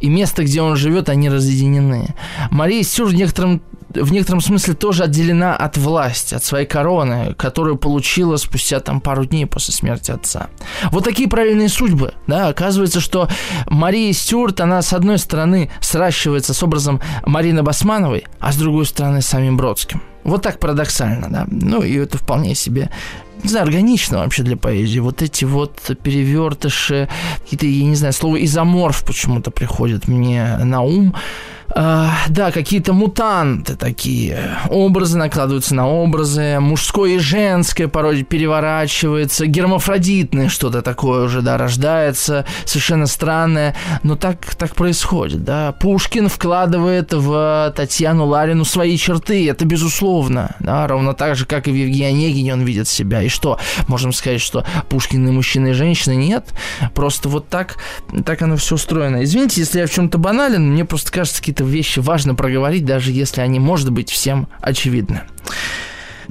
и место, где он живет, они разъединены. Мария Сюр в некотором в некотором смысле тоже отделена от власти, от своей короны, которую получила спустя там пару дней после смерти отца. Вот такие правильные судьбы, да, оказывается, что Мария Стюарт, она с одной стороны сращивается с образом Марины Басмановой, а с другой стороны с самим Бродским. Вот так парадоксально, да. Ну, и это вполне себе не знаю, органично вообще для поэзии. Вот эти вот перевертыши, какие-то, я не знаю, слово изоморф почему-то приходит мне на ум. Uh, да, какие-то мутанты такие. Образы накладываются на образы. Мужское и женское порой переворачивается. Гермафродитное что-то такое уже, да, рождается. Совершенно странное. Но так, так происходит, да. Пушкин вкладывает в Татьяну Ларину свои черты. Это безусловно. Да, ровно так же, как и в Евгении Онегине он видит себя. И что? Можем сказать, что Пушкин и мужчина, и женщина? Нет. Просто вот так, так оно все устроено. Извините, если я в чем-то банален, мне просто кажется, какие-то какие-то вещи важно проговорить, даже если они, может быть, всем очевидны.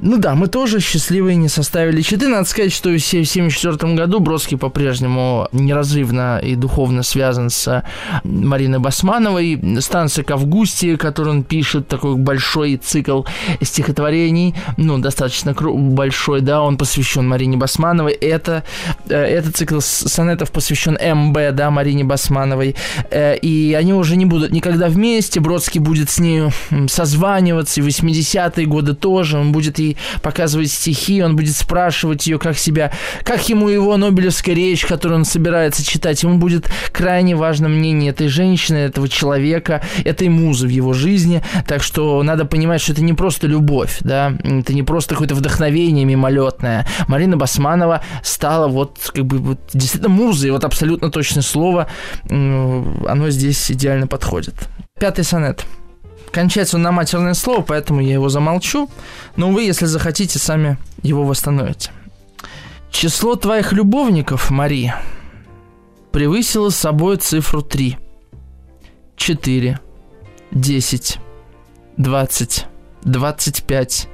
Ну да, мы тоже счастливые не составили щиты. Надо сказать, что в 1974 году Бродский по-прежнему неразрывно и духовно связан с Мариной Басмановой. Станция к Августе, который он пишет, такой большой цикл стихотворений, ну, достаточно большой, да, он посвящен Марине Басмановой. Это, э, этот цикл сонетов посвящен МБ, да, Марине Басмановой. Э, и они уже не будут никогда вместе. Бродский будет с ней созваниваться, и в 80-е годы тоже. Он будет ей показывать стихи, он будет спрашивать ее, как себя, как ему его Нобелевская речь, которую он собирается читать. Ему будет крайне важно мнение этой женщины, этого человека, этой музы в его жизни. Так что надо понимать, что это не просто любовь, да, это не просто какое-то вдохновение мимолетное. Марина Басманова стала вот как бы вот, действительно музой, вот абсолютно точное слово, оно здесь идеально подходит. Пятый сонет. Кончается он на матерное слово, поэтому я его замолчу. Но вы, если захотите, сами его восстановите. Число твоих любовников, Мари, превысило с собой цифру 3. 4, 10, 20, 25.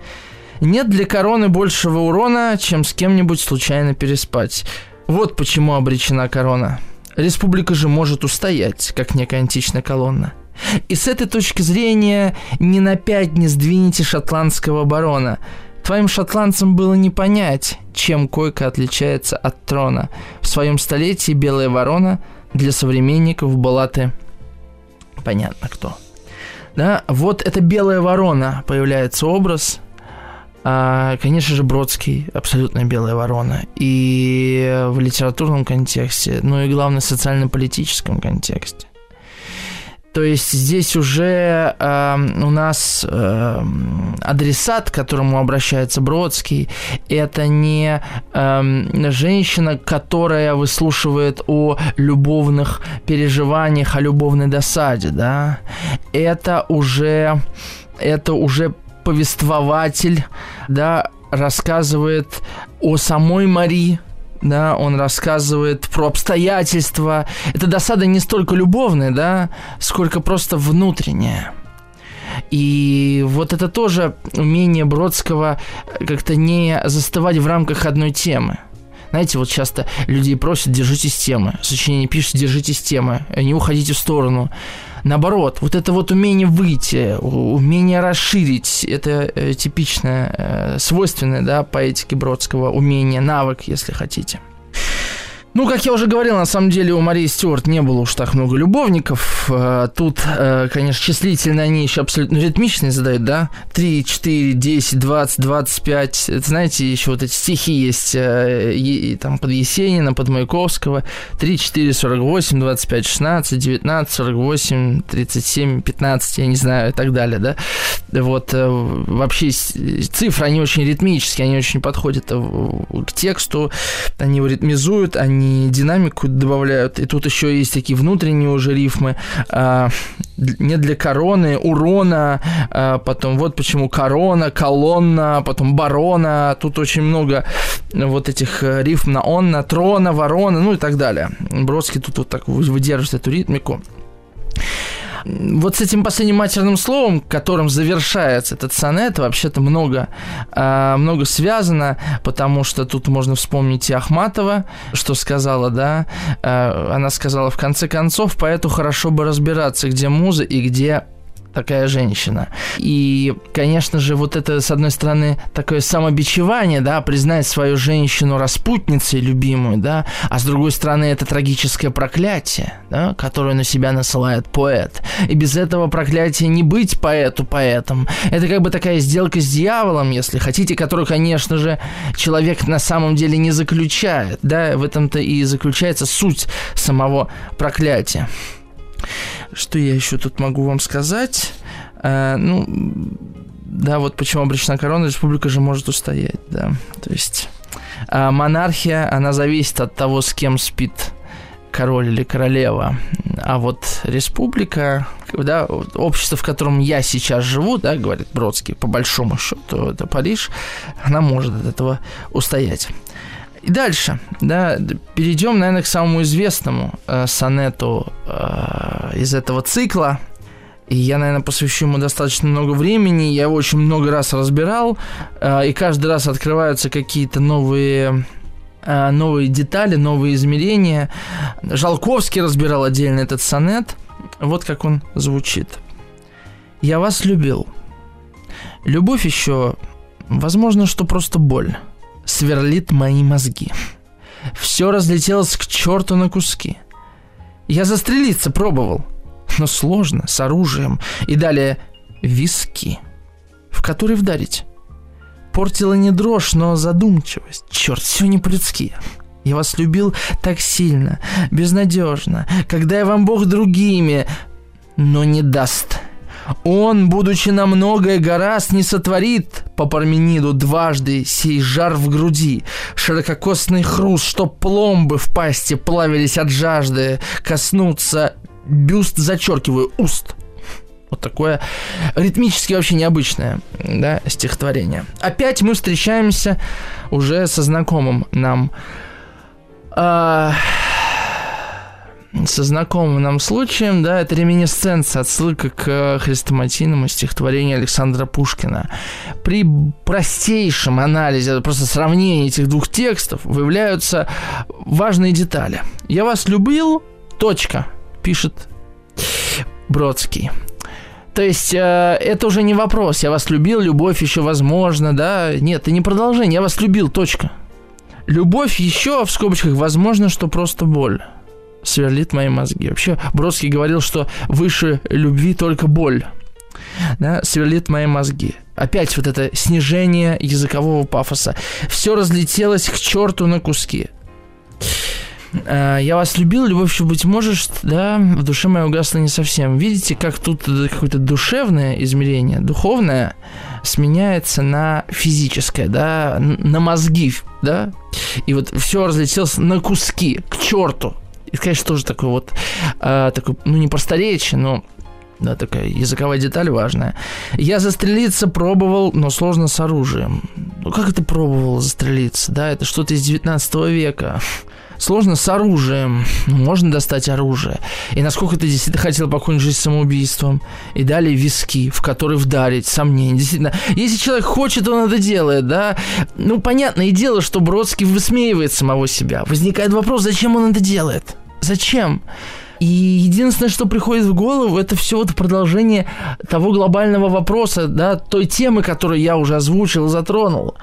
Нет для короны большего урона, чем с кем-нибудь случайно переспать. Вот почему обречена корона. Республика же может устоять, как некая античная колонна – и с этой точки зрения ни на пять не сдвинете шотландского барона. Твоим шотландцам было не понять, чем койка отличается от трона. В своем столетии белая ворона для современников была ты понятно кто. Да, вот эта белая ворона появляется образ, А, конечно же, Бродский абсолютно белая ворона. И в литературном контексте, ну и главное, в социально-политическом контексте. То есть здесь уже э, у нас э, адресат, к которому обращается Бродский, это не э, женщина, которая выслушивает о любовных переживаниях, о любовной досаде, да. Это уже, это уже повествователь, да, рассказывает о самой Марии, да, он рассказывает про обстоятельства. Это досада не столько любовная, да, сколько просто внутренняя. И вот это тоже умение Бродского как-то не застывать в рамках одной темы. Знаете, вот часто людей просят, держитесь темы. Сочинение пишет, держитесь темы, не уходите в сторону. Наоборот, вот это вот умение выйти, умение расширить, это э, типичное, э, свойственное, да, поэтике Бродского умение, навык, если хотите. Ну, как я уже говорил, на самом деле у Марии Стюарт не было уж так много любовников. Э, тут, э, конечно, числительные они еще абсолютно ритмичные задают, да? 3, 4, 10, 20, 25. Это, знаете, еще вот эти стихи есть э, там под Есенина, под Маяковского. 3, 4, 48, 25, 16, 19, 48, 37, 15, я не знаю, и так далее, да? Вот вообще цифры, они очень ритмические, они очень подходят к тексту, они его ритмизуют, они они динамику добавляют, и тут еще есть такие внутренние уже рифмы, а, не для короны, урона, а, потом вот почему корона, колонна, потом барона, тут очень много вот этих э, рифм на он, на трона, ворона, ну и так далее. Бродский тут вот так выдерживает эту ритмику вот с этим последним матерным словом, которым завершается этот сонет, вообще-то много, а, много связано, потому что тут можно вспомнить и Ахматова, что сказала, да, а, она сказала, в конце концов, поэту хорошо бы разбираться, где муза и где такая женщина. И, конечно же, вот это, с одной стороны, такое самобичевание, да, признать свою женщину распутницей любимую, да, а с другой стороны, это трагическое проклятие, да, которое на себя насылает поэт. И без этого проклятия не быть поэту поэтом. Это как бы такая сделка с дьяволом, если хотите, которую, конечно же, человек на самом деле не заключает, да, в этом-то и заключается суть самого проклятия. Что я еще тут могу вам сказать? А, ну, да, вот почему обречена корона, республика же может устоять, да. То есть а монархия, она зависит от того, с кем спит король или королева. А вот республика, да, общество, в котором я сейчас живу, да, говорит Бродский, по большому счету, это Париж, она может от этого устоять. И дальше, да, перейдем, наверное, к самому известному э, сонету э, из этого цикла. И я, наверное, посвящу ему достаточно много времени. Я его очень много раз разбирал. Э, и каждый раз открываются какие-то новые э, новые детали, новые измерения. Жалковский разбирал отдельно этот сонет. Вот как он звучит. «Я вас любил. Любовь еще, возможно, что просто боль сверлит мои мозги. Все разлетелось к черту на куски. Я застрелиться пробовал, но сложно, с оружием. И далее виски, в который вдарить. Портила не дрожь, но задумчивость. Черт, все не по-людски. Я вас любил так сильно, безнадежно, когда я вам Бог другими, но не даст он, будучи на многое гораст, не сотворит по Пармениду дважды сей жар в груди, ширококосный хруст, что пломбы в пасти плавились от жажды, коснуться бюст, зачеркиваю, уст. Вот такое ритмически вообще необычное да, стихотворение. Опять мы встречаемся уже со знакомым нам э, со знакомым нам случаем, да, это реминесценция, отсылка к хрестоматийному стихотворению Александра Пушкина. При простейшем анализе, просто сравнении этих двух текстов, выявляются важные детали. «Я вас любил, точка», пишет Бродский. То есть э, это уже не вопрос, я вас любил, любовь еще возможно, да? Нет, это не продолжение, я вас любил, точка. Любовь еще, в скобочках, возможно, что просто боль сверлит мои мозги. Вообще, Бродский говорил, что выше любви только боль. Да, сверлит мои мозги. Опять вот это снижение языкового пафоса. Все разлетелось к черту на куски. А, я вас любил, любовь еще быть можешь, да, в душе моей угасла не совсем. Видите, как тут какое-то душевное измерение, духовное сменяется на физическое, да, на мозги, да, и вот все разлетелось на куски, к черту. И, конечно, тоже такой вот, э, такой, ну, не просторечие, но да, такая языковая деталь важная. Я застрелиться пробовал, но сложно с оружием. Ну, как это пробовал застрелиться? Да, это что-то из 19 века. Сложно с оружием. Можно достать оружие. И насколько ты действительно хотел покончить жизнь самоубийством. И далее виски, в которые вдарить, сомнения. Действительно, если человек хочет, он это делает, да. Ну, понятное дело, что Бродский высмеивает самого себя. Возникает вопрос, зачем он это делает? Зачем? И единственное, что приходит в голову, это все вот продолжение того глобального вопроса, да, той темы, которую я уже озвучил и затронул.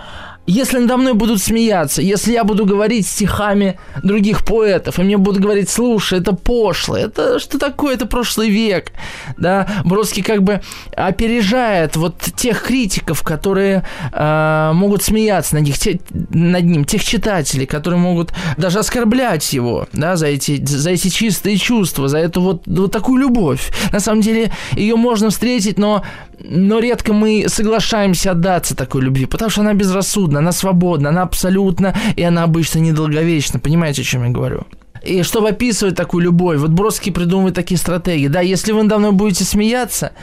Если надо мной будут смеяться, если я буду говорить стихами других поэтов, и мне будут говорить, слушай, это пошло, это что такое, это прошлый век, да, Бродский как бы опережает вот тех критиков, которые э, могут смеяться над, них, те, над ним, тех читателей, которые могут даже оскорблять его, да, за эти, за эти чистые чувства, за эту вот, вот такую любовь. На самом деле ее можно встретить, но но редко мы соглашаемся отдаться такой любви, потому что она безрассудна, она свободна, она абсолютно, и она обычно недолговечна. Понимаете, о чем я говорю? И чтобы описывать такую любовь, вот Бродский придумывает такие стратегии. Да, если вы мной будете смеяться,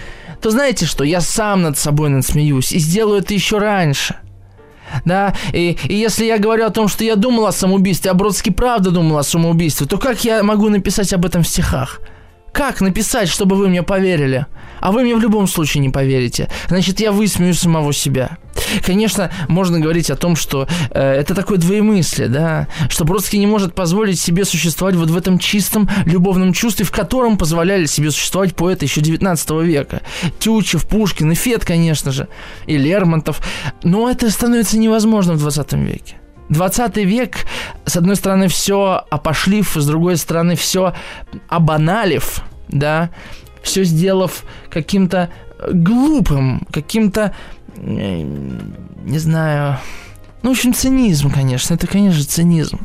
то знаете что, я сам над собой надсмеюсь и сделаю это еще раньше. Да, и, и если я говорю о том, что я думал о самоубийстве, а Бродский правда думал о самоубийстве, то как я могу написать об этом в стихах? Как написать, чтобы вы мне поверили? А вы мне в любом случае не поверите. Значит, я высмею самого себя. Конечно, можно говорить о том, что э, это такое двоемыслие, да, что Бродский не может позволить себе существовать вот в этом чистом любовном чувстве, в котором позволяли себе существовать поэты еще 19 века. Тютчев, Пушкин и Фет, конечно же, и Лермонтов. Но это становится невозможным в 20 веке. 20 век, с одной стороны, все опошлив, с другой стороны, все обаналив, да, все сделав каким-то глупым, каким-то, э, не знаю, ну, в общем, цинизм, конечно, это, конечно, цинизм.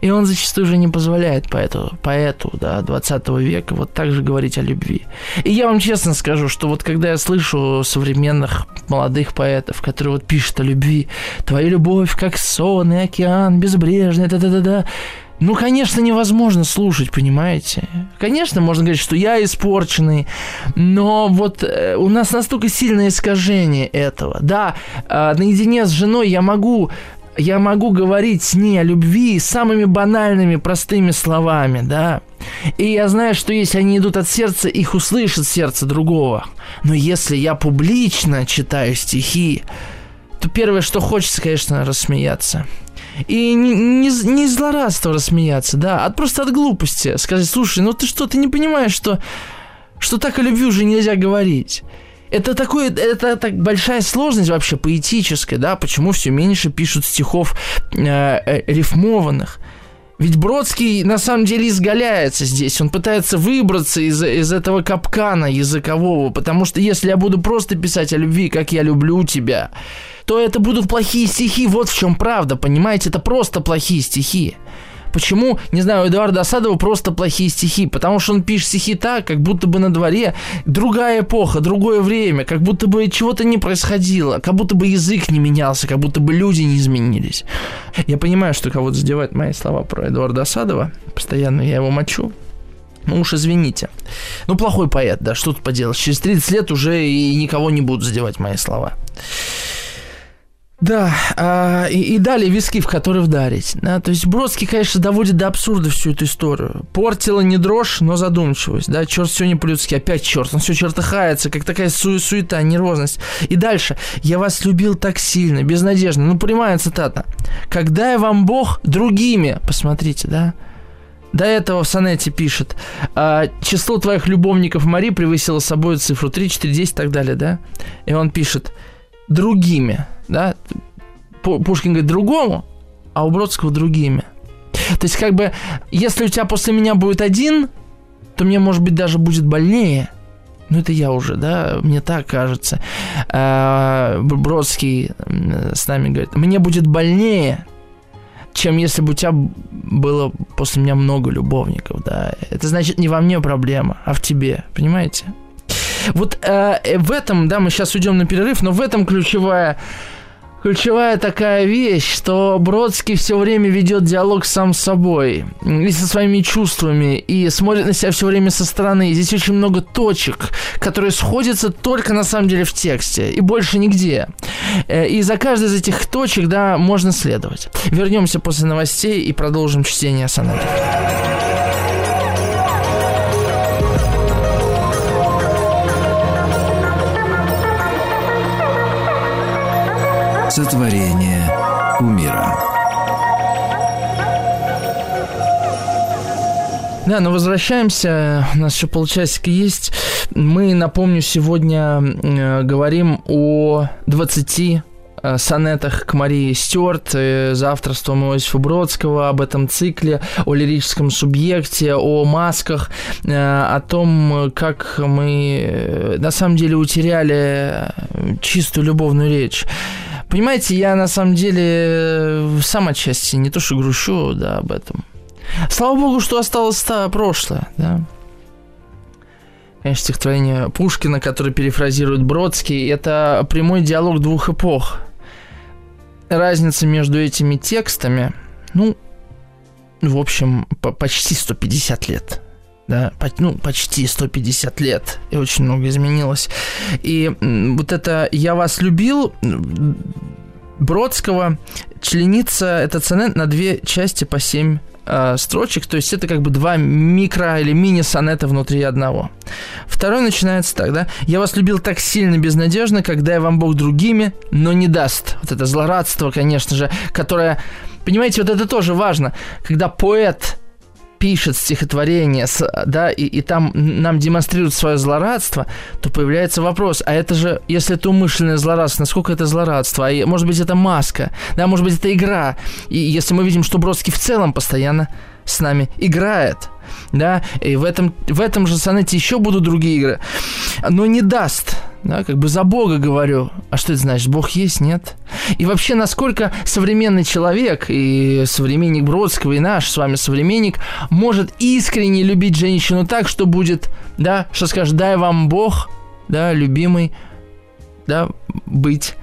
И он зачастую уже не позволяет поэту, поэту да, 20 века вот так же говорить о любви. И я вам честно скажу, что вот когда я слышу современных молодых поэтов, которые вот пишут о любви, твоя любовь как сон и океан безбрежный, да-да-да-да, ну, конечно, невозможно слушать, понимаете? Конечно, можно говорить, что я испорченный, но вот э, у нас настолько сильное искажение этого. Да, э, наедине с женой я могу я могу говорить с ней о любви самыми банальными, простыми словами, да. И я знаю, что если они идут от сердца, их услышит сердце другого. Но если я публично читаю стихи, то первое, что хочется, конечно, рассмеяться. И не, не, не из рассмеяться, да, а просто от глупости. Сказать, слушай, ну ты что, ты не понимаешь, что, что так о любви уже нельзя говорить. Это такое, это так большая сложность вообще поэтическая, да, почему все меньше пишут стихов э, э, рифмованных. Ведь Бродский на самом деле изгаляется здесь, он пытается выбраться из, из этого капкана языкового, потому что если я буду просто писать о любви, как я люблю тебя, то это будут плохие стихи, вот в чем правда, понимаете, это просто плохие стихи. Почему, не знаю, у Эдуарда Осадова просто плохие стихи? Потому что он пишет стихи так, как будто бы на дворе другая эпоха, другое время, как будто бы чего-то не происходило, как будто бы язык не менялся, как будто бы люди не изменились. Я понимаю, что кого-то задевают мои слова про Эдуарда Осадова. Постоянно я его мочу. Ну уж извините. Ну, плохой поэт, да, что тут поделать. Через 30 лет уже и никого не будут задевать мои слова. Да, а, и, и далее виски, в которые вдарить. Да, то есть Бродский, конечно, доводит до абсурда всю эту историю. Портила не дрожь, но задумчивость. Да, черт все не по-людски, опять черт, он все чертыхается, как такая су- суета, нервозность. И дальше. Я вас любил так сильно, безнадежно. Ну, прямая цитата. Когда я вам Бог другими, посмотрите, да, до этого в сонете пишет, а, число твоих любовников Мари превысило собой цифру 3, 4, 10 и так далее, да? И он пишет, другими – да, Пушкин говорит другому, а у Бродского другими. То есть, как бы, если у тебя после меня будет один, то мне, может быть, даже будет больнее, ну это я уже, да, мне так кажется. А, Бродский с нами говорит, мне будет больнее, чем если бы у тебя было после меня много любовников, да. Это значит не во мне проблема, а в тебе, понимаете? Вот э, в этом, да, мы сейчас уйдем на перерыв, но в этом ключевая ключевая такая вещь, что Бродский все время ведет диалог сам с собой и со своими чувствами, и смотрит на себя все время со стороны. И здесь очень много точек, которые сходятся только на самом деле в тексте, и больше нигде. Э, и за каждой из этих точек, да, можно следовать. Вернемся после новостей и продолжим чтение сонета. Сотворение умира. Да, но возвращаемся. У нас еще полчасика есть. Мы, напомню, сегодня э, говорим о 20 э, сонетах к Марии Стюарт э, за авторством Иосифа Бродского, об этом цикле, о лирическом субъекте, о масках, о том, как мы на самом деле утеряли чистую любовную речь. Понимаете, я на самом деле э, сам отчасти не то что грущу, да, об этом. Слава богу, что осталось-то прошлое, да. Конечно, стихотворение Пушкина, которое перефразирует Бродский, это прямой диалог двух эпох. Разница между этими текстами, ну, в общем, почти 150 лет да, ну, почти 150 лет, и очень много изменилось. И вот это «Я вас любил» Бродского членится этот сонет на две части по семь э, строчек, то есть это как бы два микро или мини-сонета внутри одного. Второй начинается так, да? «Я вас любил так сильно, безнадежно, когда я вам Бог другими, но не даст». Вот это злорадство, конечно же, которое... Понимаете, вот это тоже важно. Когда поэт пишет стихотворение, да, и, и там нам демонстрирует свое злорадство, то появляется вопрос, а это же, если это умышленное злорадство, насколько это злорадство? А может быть, это маска, да, может быть, это игра. И если мы видим, что Бродский в целом постоянно с нами играет, да, и в этом, в этом же сонете еще будут другие игры, но не даст, да, как бы за Бога говорю. А что это значит? Бог есть, нет? И вообще, насколько современный человек и современник Бродского, и наш с вами современник может искренне любить женщину так, что будет, да, что скажет, дай вам Бог, да, любимый, да, быть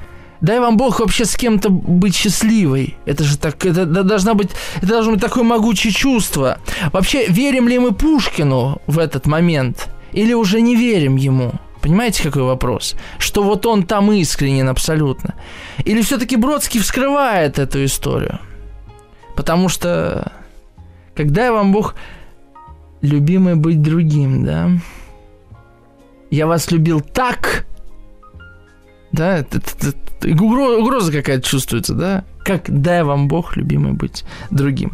Дай вам Бог вообще с кем-то быть счастливой. Это же так, это, должна быть, это должно быть такое могучее чувство. Вообще, верим ли мы Пушкину в этот момент? Или уже не верим ему? Понимаете, какой вопрос? Что вот он там искренен абсолютно. Или все-таки Бродский вскрывает эту историю? Потому что, когда я вам Бог любимый быть другим, да? Я вас любил так, да, угроза какая-то чувствуется, да? Как дай вам Бог, любимый, быть другим.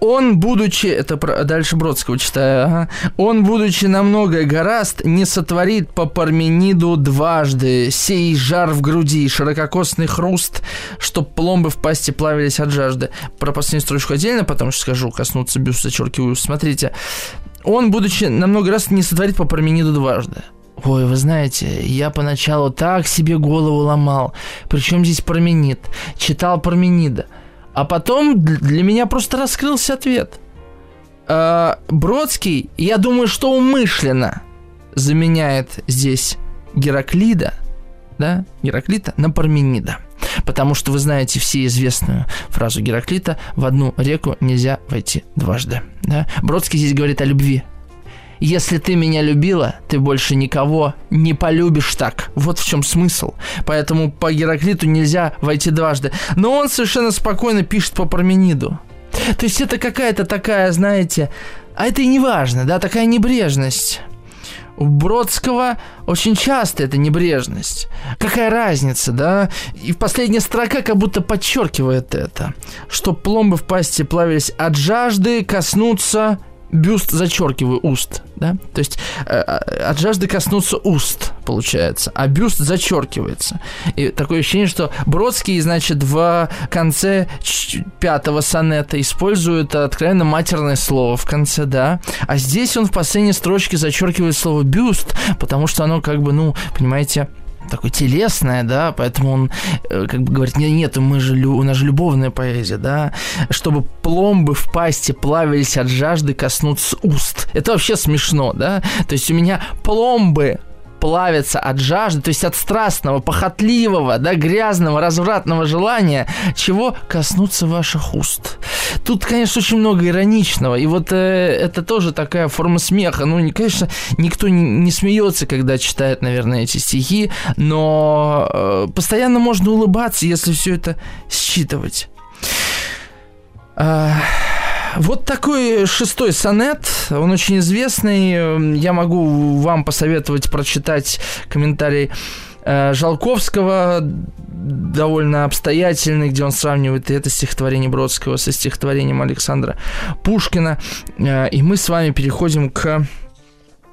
Он, будучи, это про, дальше Бродского читаю, ага, он, будучи намного гораст, не сотворит по Пармениду дважды, сей жар в груди, ширококосный хруст, чтоб пломбы в пасти плавились от жажды. Про последнюю строчку отдельно, потому что скажу, коснуться бюст, зачеркиваю, смотрите. Он, будучи намного раз, не сотворит по Пармениду дважды. Ой, вы знаете, я поначалу так себе голову ломал. Причем здесь Парменид? Читал Парменида. А потом для меня просто раскрылся ответ. Э, Бродский, я думаю, что умышленно заменяет здесь Гераклида, да, Гераклита на Парменида. Потому что вы знаете все известную фразу Гераклита «в одну реку нельзя войти дважды». Да? Бродский здесь говорит о любви, если ты меня любила, ты больше никого не полюбишь так. Вот в чем смысл. Поэтому по Гераклиту нельзя войти дважды. Но он совершенно спокойно пишет по Пармениду. То есть это какая-то такая, знаете, а это и не важно, да, такая небрежность. У Бродского очень часто это небрежность. Какая разница, да? И последняя строка как будто подчеркивает это. Что пломбы в пасти плавились от жажды коснуться бюст зачеркиваю уст, да, то есть э, от жажды коснуться уст, получается, а бюст зачеркивается. И такое ощущение, что Бродский, значит, в конце пятого сонета использует откровенно матерное слово в конце, да, а здесь он в последней строчке зачеркивает слово бюст, потому что оно как бы, ну, понимаете, такое телесное, да, поэтому он э, как бы говорит, нет, нет, мы же, у нас же любовная поэзия, да, чтобы пломбы в пасти плавились от жажды коснуться уст. Это вообще смешно, да, то есть у меня пломбы плавятся от жажды, то есть от страстного, похотливого, да, грязного, развратного желания, чего коснуться ваших уст. Тут, конечно, очень много ироничного, и вот э, это тоже такая форма смеха. Ну, конечно, никто не, не смеется, когда читает, наверное, эти стихи, но э, постоянно можно улыбаться, если все это считывать. Э, вот такой шестой сонет, он очень известный. Я могу вам посоветовать прочитать комментарий э, Жалковского, довольно обстоятельный, где он сравнивает это стихотворение Бродского со стихотворением Александра Пушкина. Э, и мы с вами переходим к,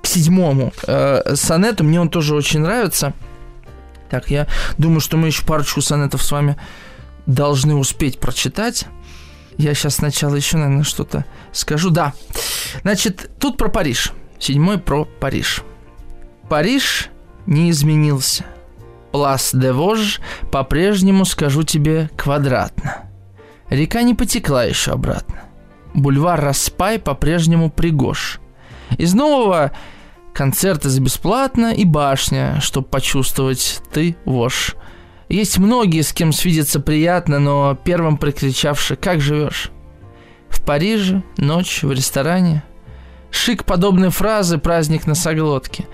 к седьмому э, сонету. Мне он тоже очень нравится. Так, я думаю, что мы еще парочку сонетов с вами должны успеть прочитать. Я сейчас сначала еще, наверное, что-то скажу. Да. Значит, тут про Париж. Седьмой про Париж. Париж не изменился. Плас де Вож по-прежнему, скажу тебе, квадратно. Река не потекла еще обратно. Бульвар Распай по-прежнему пригож. Из нового концерты за бесплатно и башня, чтобы почувствовать ты вож. Есть многие, с кем свидеться приятно, но первым прокричавши «Как живешь?» В Париже, ночь, в ресторане. Шик подобной фразы «Праздник на соглотке».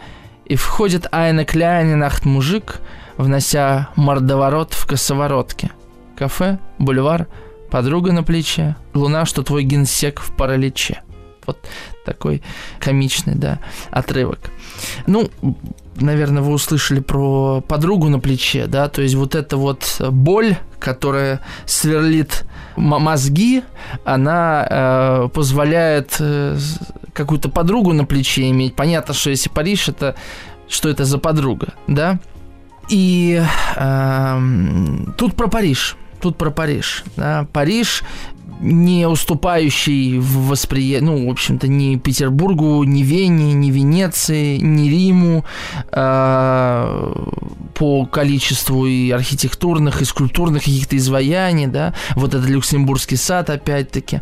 И входит Айна Кляйнинахт мужик, внося мордоворот в косоворотке. Кафе, бульвар, подруга на плече, луна, что твой генсек в параличе. Вот такой комичный, да, отрывок. Ну, наверное, вы услышали про подругу на плече, да, то есть вот эта вот боль, которая сверлит мозги, она э, позволяет э, какую-то подругу на плече иметь. Понятно, что если Париж, это что это за подруга, да? И э, тут про Париж. Тут про Париж. Да? Париж не уступающий в восприятии, ну, в общем-то, ни Петербургу, ни Вене, ни Венеции, ни Риму э, по количеству и архитектурных, и скульптурных каких-то изваяний, да, вот этот Люксембургский сад, опять-таки,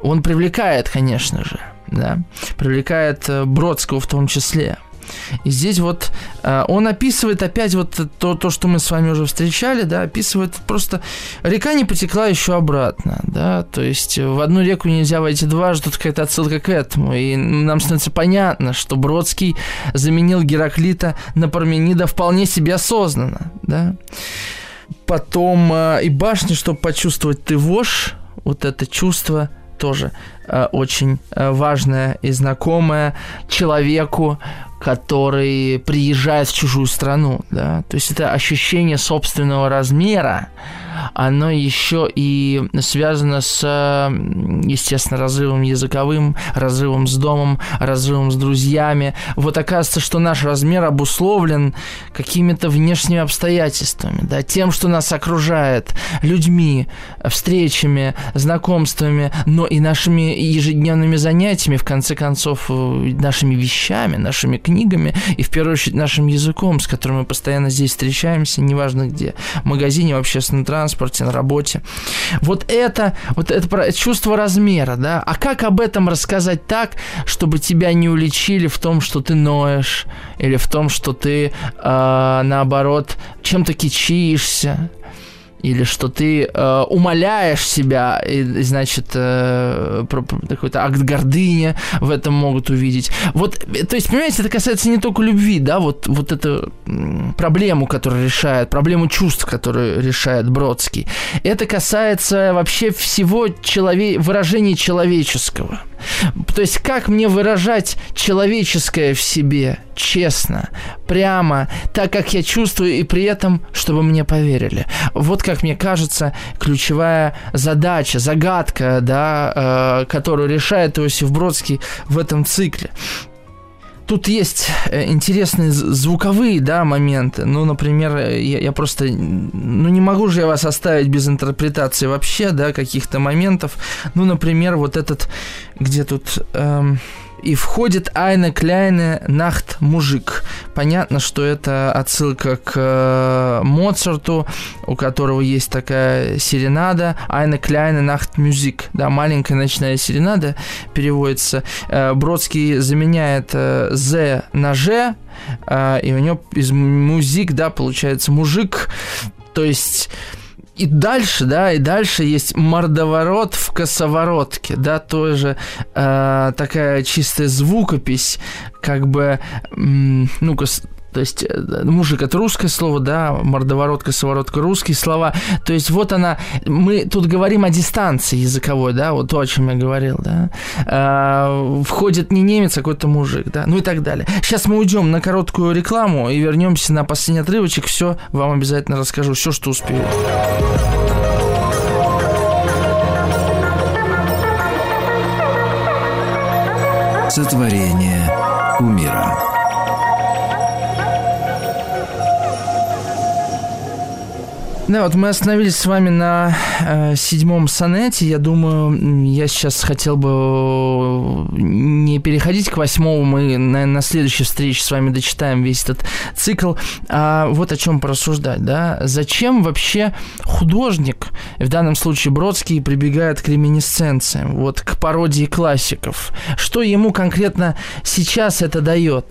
он привлекает, конечно же, да, привлекает э, Бродского в том числе. И здесь вот э, он описывает опять вот то, то, что мы с вами уже встречали, да, описывает просто река не потекла еще обратно, да, то есть в одну реку нельзя войти дважды, тут какая-то отсылка к этому, и нам становится понятно, что Бродский заменил Гераклита на Парменида вполне себе осознанно, да. Потом э, и башни, чтобы почувствовать ты вошь, вот это чувство тоже э, очень э, важное и знакомое человеку, который приезжает в чужую страну, да, то есть это ощущение собственного размера, оно еще и связано с, естественно, разрывом языковым, разрывом с домом, разрывом с друзьями. Вот оказывается, что наш размер обусловлен какими-то внешними обстоятельствами, да, тем, что нас окружает, людьми, встречами, знакомствами, но и нашими ежедневными занятиями, в конце концов, э, нашими вещами, нашими книгами и, в первую очередь, нашим языком, с которым мы постоянно здесь встречаемся, неважно где, в магазине, в общественном транспорте, транспорте, на работе. Вот это, вот это чувство размера, да. А как об этом рассказать так, чтобы тебя не уличили в том, что ты ноешь, или в том, что ты, э, наоборот, чем-то кичишься, или что ты э, умоляешь себя, и, значит, э, какой-то акт гордыни в этом могут увидеть. Вот, то есть, понимаете, это касается не только любви, да, вот, вот эту проблему, которую решает, проблему чувств, которую решает Бродский. Это касается вообще всего челове- выражения человеческого – То есть как мне выражать человеческое в себе честно, прямо, так как я чувствую, и при этом, чтобы мне поверили. Вот как мне кажется, ключевая задача, загадка, да, э, которую решает Иосиф Бродский в этом цикле. Тут есть э, интересные звуковые, да, моменты. Ну, например, я, я просто, ну, не могу же я вас оставить без интерпретации вообще, да, каких-то моментов. Ну, например, вот этот, где тут... Эм, и входит Айна Кляйне Нахт Мужик. Понятно, что это отсылка к э, Моцарту, у которого есть такая серенада Айна Кляйне Нахт Мюзик. Да, маленькая ночная серенада переводится. Э, Бродский заменяет э, «з» на «ж», и у него из музик, да, получается мужик. То есть и дальше, да, и дальше есть мордоворот в косоворотке, да, тоже э, такая чистая звукопись, как бы, ну-ка, то есть э, мужик это русское слово, да, мордоворотка, косоворотка русские слова. То есть вот она, мы тут говорим о дистанции языковой, да, вот то, о чем я говорил, да. А, входит не немец, а какой-то мужик, да, ну и так далее. Сейчас мы уйдем на короткую рекламу и вернемся на последний отрывочек. Все вам обязательно расскажу, все, что успею. Сотворение умира. Да, вот мы остановились с вами на э, седьмом сонете. Я думаю, я сейчас хотел бы не переходить к восьмому. Мы на, на следующей встрече с вами дочитаем весь этот цикл. А вот о чем порассуждать, да? Зачем вообще художник, в данном случае Бродский, прибегает к реминисценциям, вот к пародии классиков? Что ему конкретно сейчас это дает?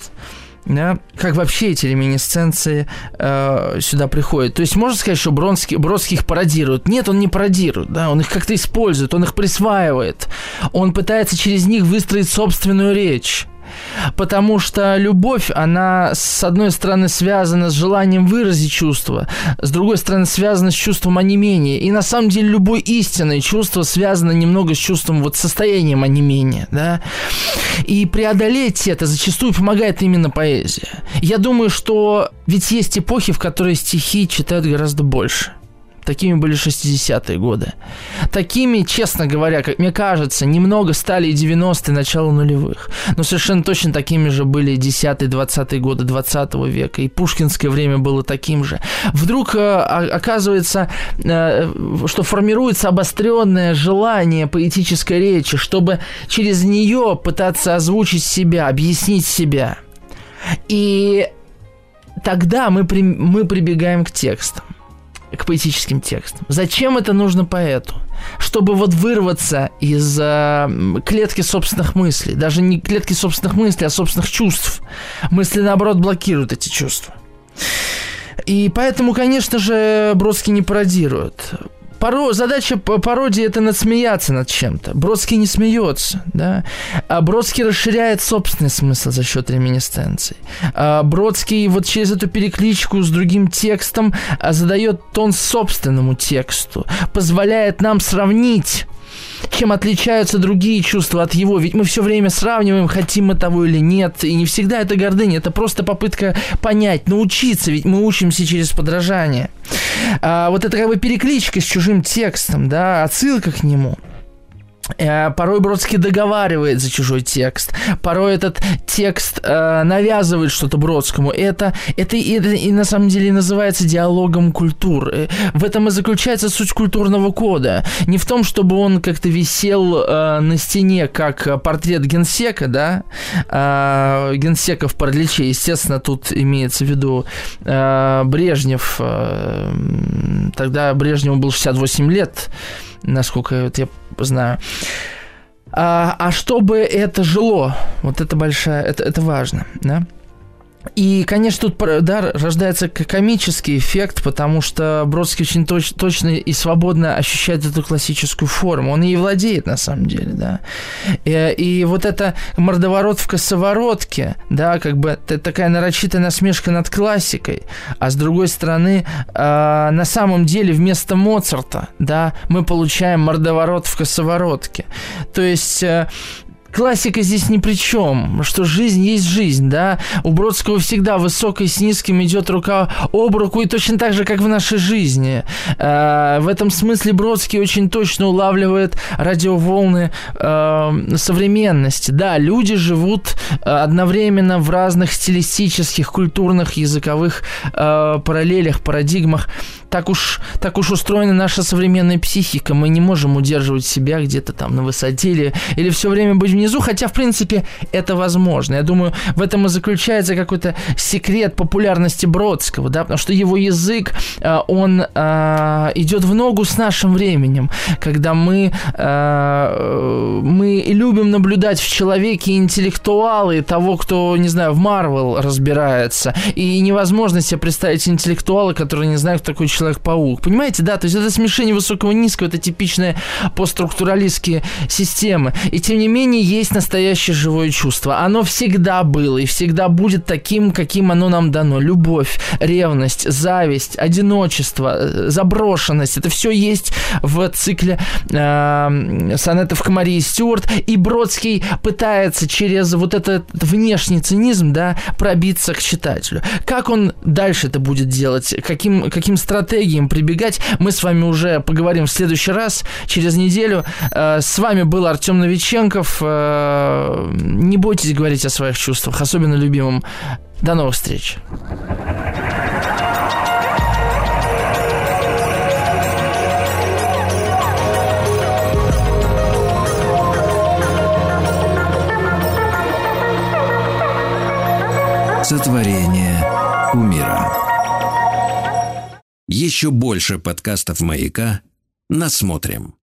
Да, как вообще эти реминесценции э, сюда приходят. То есть можно сказать, что Бронский, Бродский их пародирует? Нет, он не пародирует, да, он их как-то использует, он их присваивает, он пытается через них выстроить собственную речь. Потому что любовь, она, с одной стороны, связана с желанием выразить чувство, с другой стороны, связана с чувством онемения. И на самом деле любое истинное чувство связано немного с чувством, вот состоянием онемения, да. И преодолеть это зачастую помогает именно поэзия. Я думаю, что ведь есть эпохи, в которые стихи читают гораздо больше. Такими были 60-е годы. Такими, честно говоря, как мне кажется, немного стали и 90-е, начало нулевых. Но совершенно точно такими же были 10-е, 20-е годы 20 века. И пушкинское время было таким же. Вдруг э, оказывается, э, что формируется обостренное желание поэтической речи, чтобы через нее пытаться озвучить себя, объяснить себя. И тогда мы, при, мы прибегаем к текстам к поэтическим текстам. Зачем это нужно поэту? Чтобы вот вырваться из э, клетки собственных мыслей. Даже не клетки собственных мыслей, а собственных чувств. Мысли, наоборот, блокируют эти чувства. И поэтому, конечно же, Бродский не пародирует. Поро... Задача пародии это надсмеяться над чем-то. Бродский не смеется, да. А Бродский расширяет собственный смысл за счет реминисценций. А Бродский вот через эту перекличку с другим текстом а, задает тон собственному тексту, позволяет нам сравнить чем отличаются другие чувства от его. Ведь мы все время сравниваем, хотим мы того или нет. И не всегда это гордыня, это просто попытка понять, научиться, ведь мы учимся через подражание. А, вот это как бы перекличка с чужим текстом, да, отсылка к нему. Э, порой Бродский договаривает за чужой текст. Порой этот текст э, навязывает что-то Бродскому. Это, это, это и на самом деле называется диалогом культур. Э, в этом и заключается суть культурного кода. Не в том, чтобы он как-то висел э, на стене, как портрет генсека, да, э, генсека в Параличе. Естественно, тут имеется в виду э, Брежнев. Э, тогда Брежневу был 68 лет насколько вот я знаю. А, а чтобы это жило, вот это большая, это, это важно, да? И, конечно, тут да, рождается комический эффект, потому что Бродский очень точ, точно и свободно ощущает эту классическую форму. Он ей владеет, на самом деле, да. И, и вот это мордоворот в косоворотке, да, как бы такая нарочитая насмешка над классикой, а с другой стороны, э, на самом деле вместо Моцарта, да, мы получаем мордоворот в косоворотке. То есть... Э, классика здесь ни при чем, что жизнь есть жизнь, да. У Бродского всегда высокой с низким идет рука об руку, и точно так же, как в нашей жизни. Э, в этом смысле Бродский очень точно улавливает радиоволны э, современности. Да, люди живут э, одновременно в разных стилистических, культурных, языковых э, параллелях, парадигмах так уж, так уж устроена наша современная психика. Мы не можем удерживать себя где-то там на высоте или, или все время быть внизу, хотя, в принципе, это возможно. Я думаю, в этом и заключается какой-то секрет популярности Бродского, да, потому что его язык, э, он э, идет в ногу с нашим временем, когда мы, э, мы любим наблюдать в человеке интеллектуалы, того, кто, не знаю, в Марвел разбирается, и невозможно себе представить интеллектуала, который не знает, кто такой человек Человек-паук. Понимаете, да? То есть это смешение высокого и низкого, это типичные постструктуралистские системы. И тем не менее есть настоящее живое чувство. Оно всегда было и всегда будет таким, каким оно нам дано. Любовь, ревность, зависть, одиночество, э, заброшенность. Это все есть в цикле э, сонетов к Марии Стюарт. И Бродский пытается через вот этот внешний цинизм, да, пробиться к читателю. Как он дальше это будет делать? Каким, каким стратегиям прибегать, мы с вами уже поговорим в следующий раз, через неделю. Э, с вами был Артем Новиченков. Э, не бойтесь говорить о своих чувствах, особенно любимым. До новых встреч. Сотворение умира. Еще больше подкастов «Маяка» насмотрим.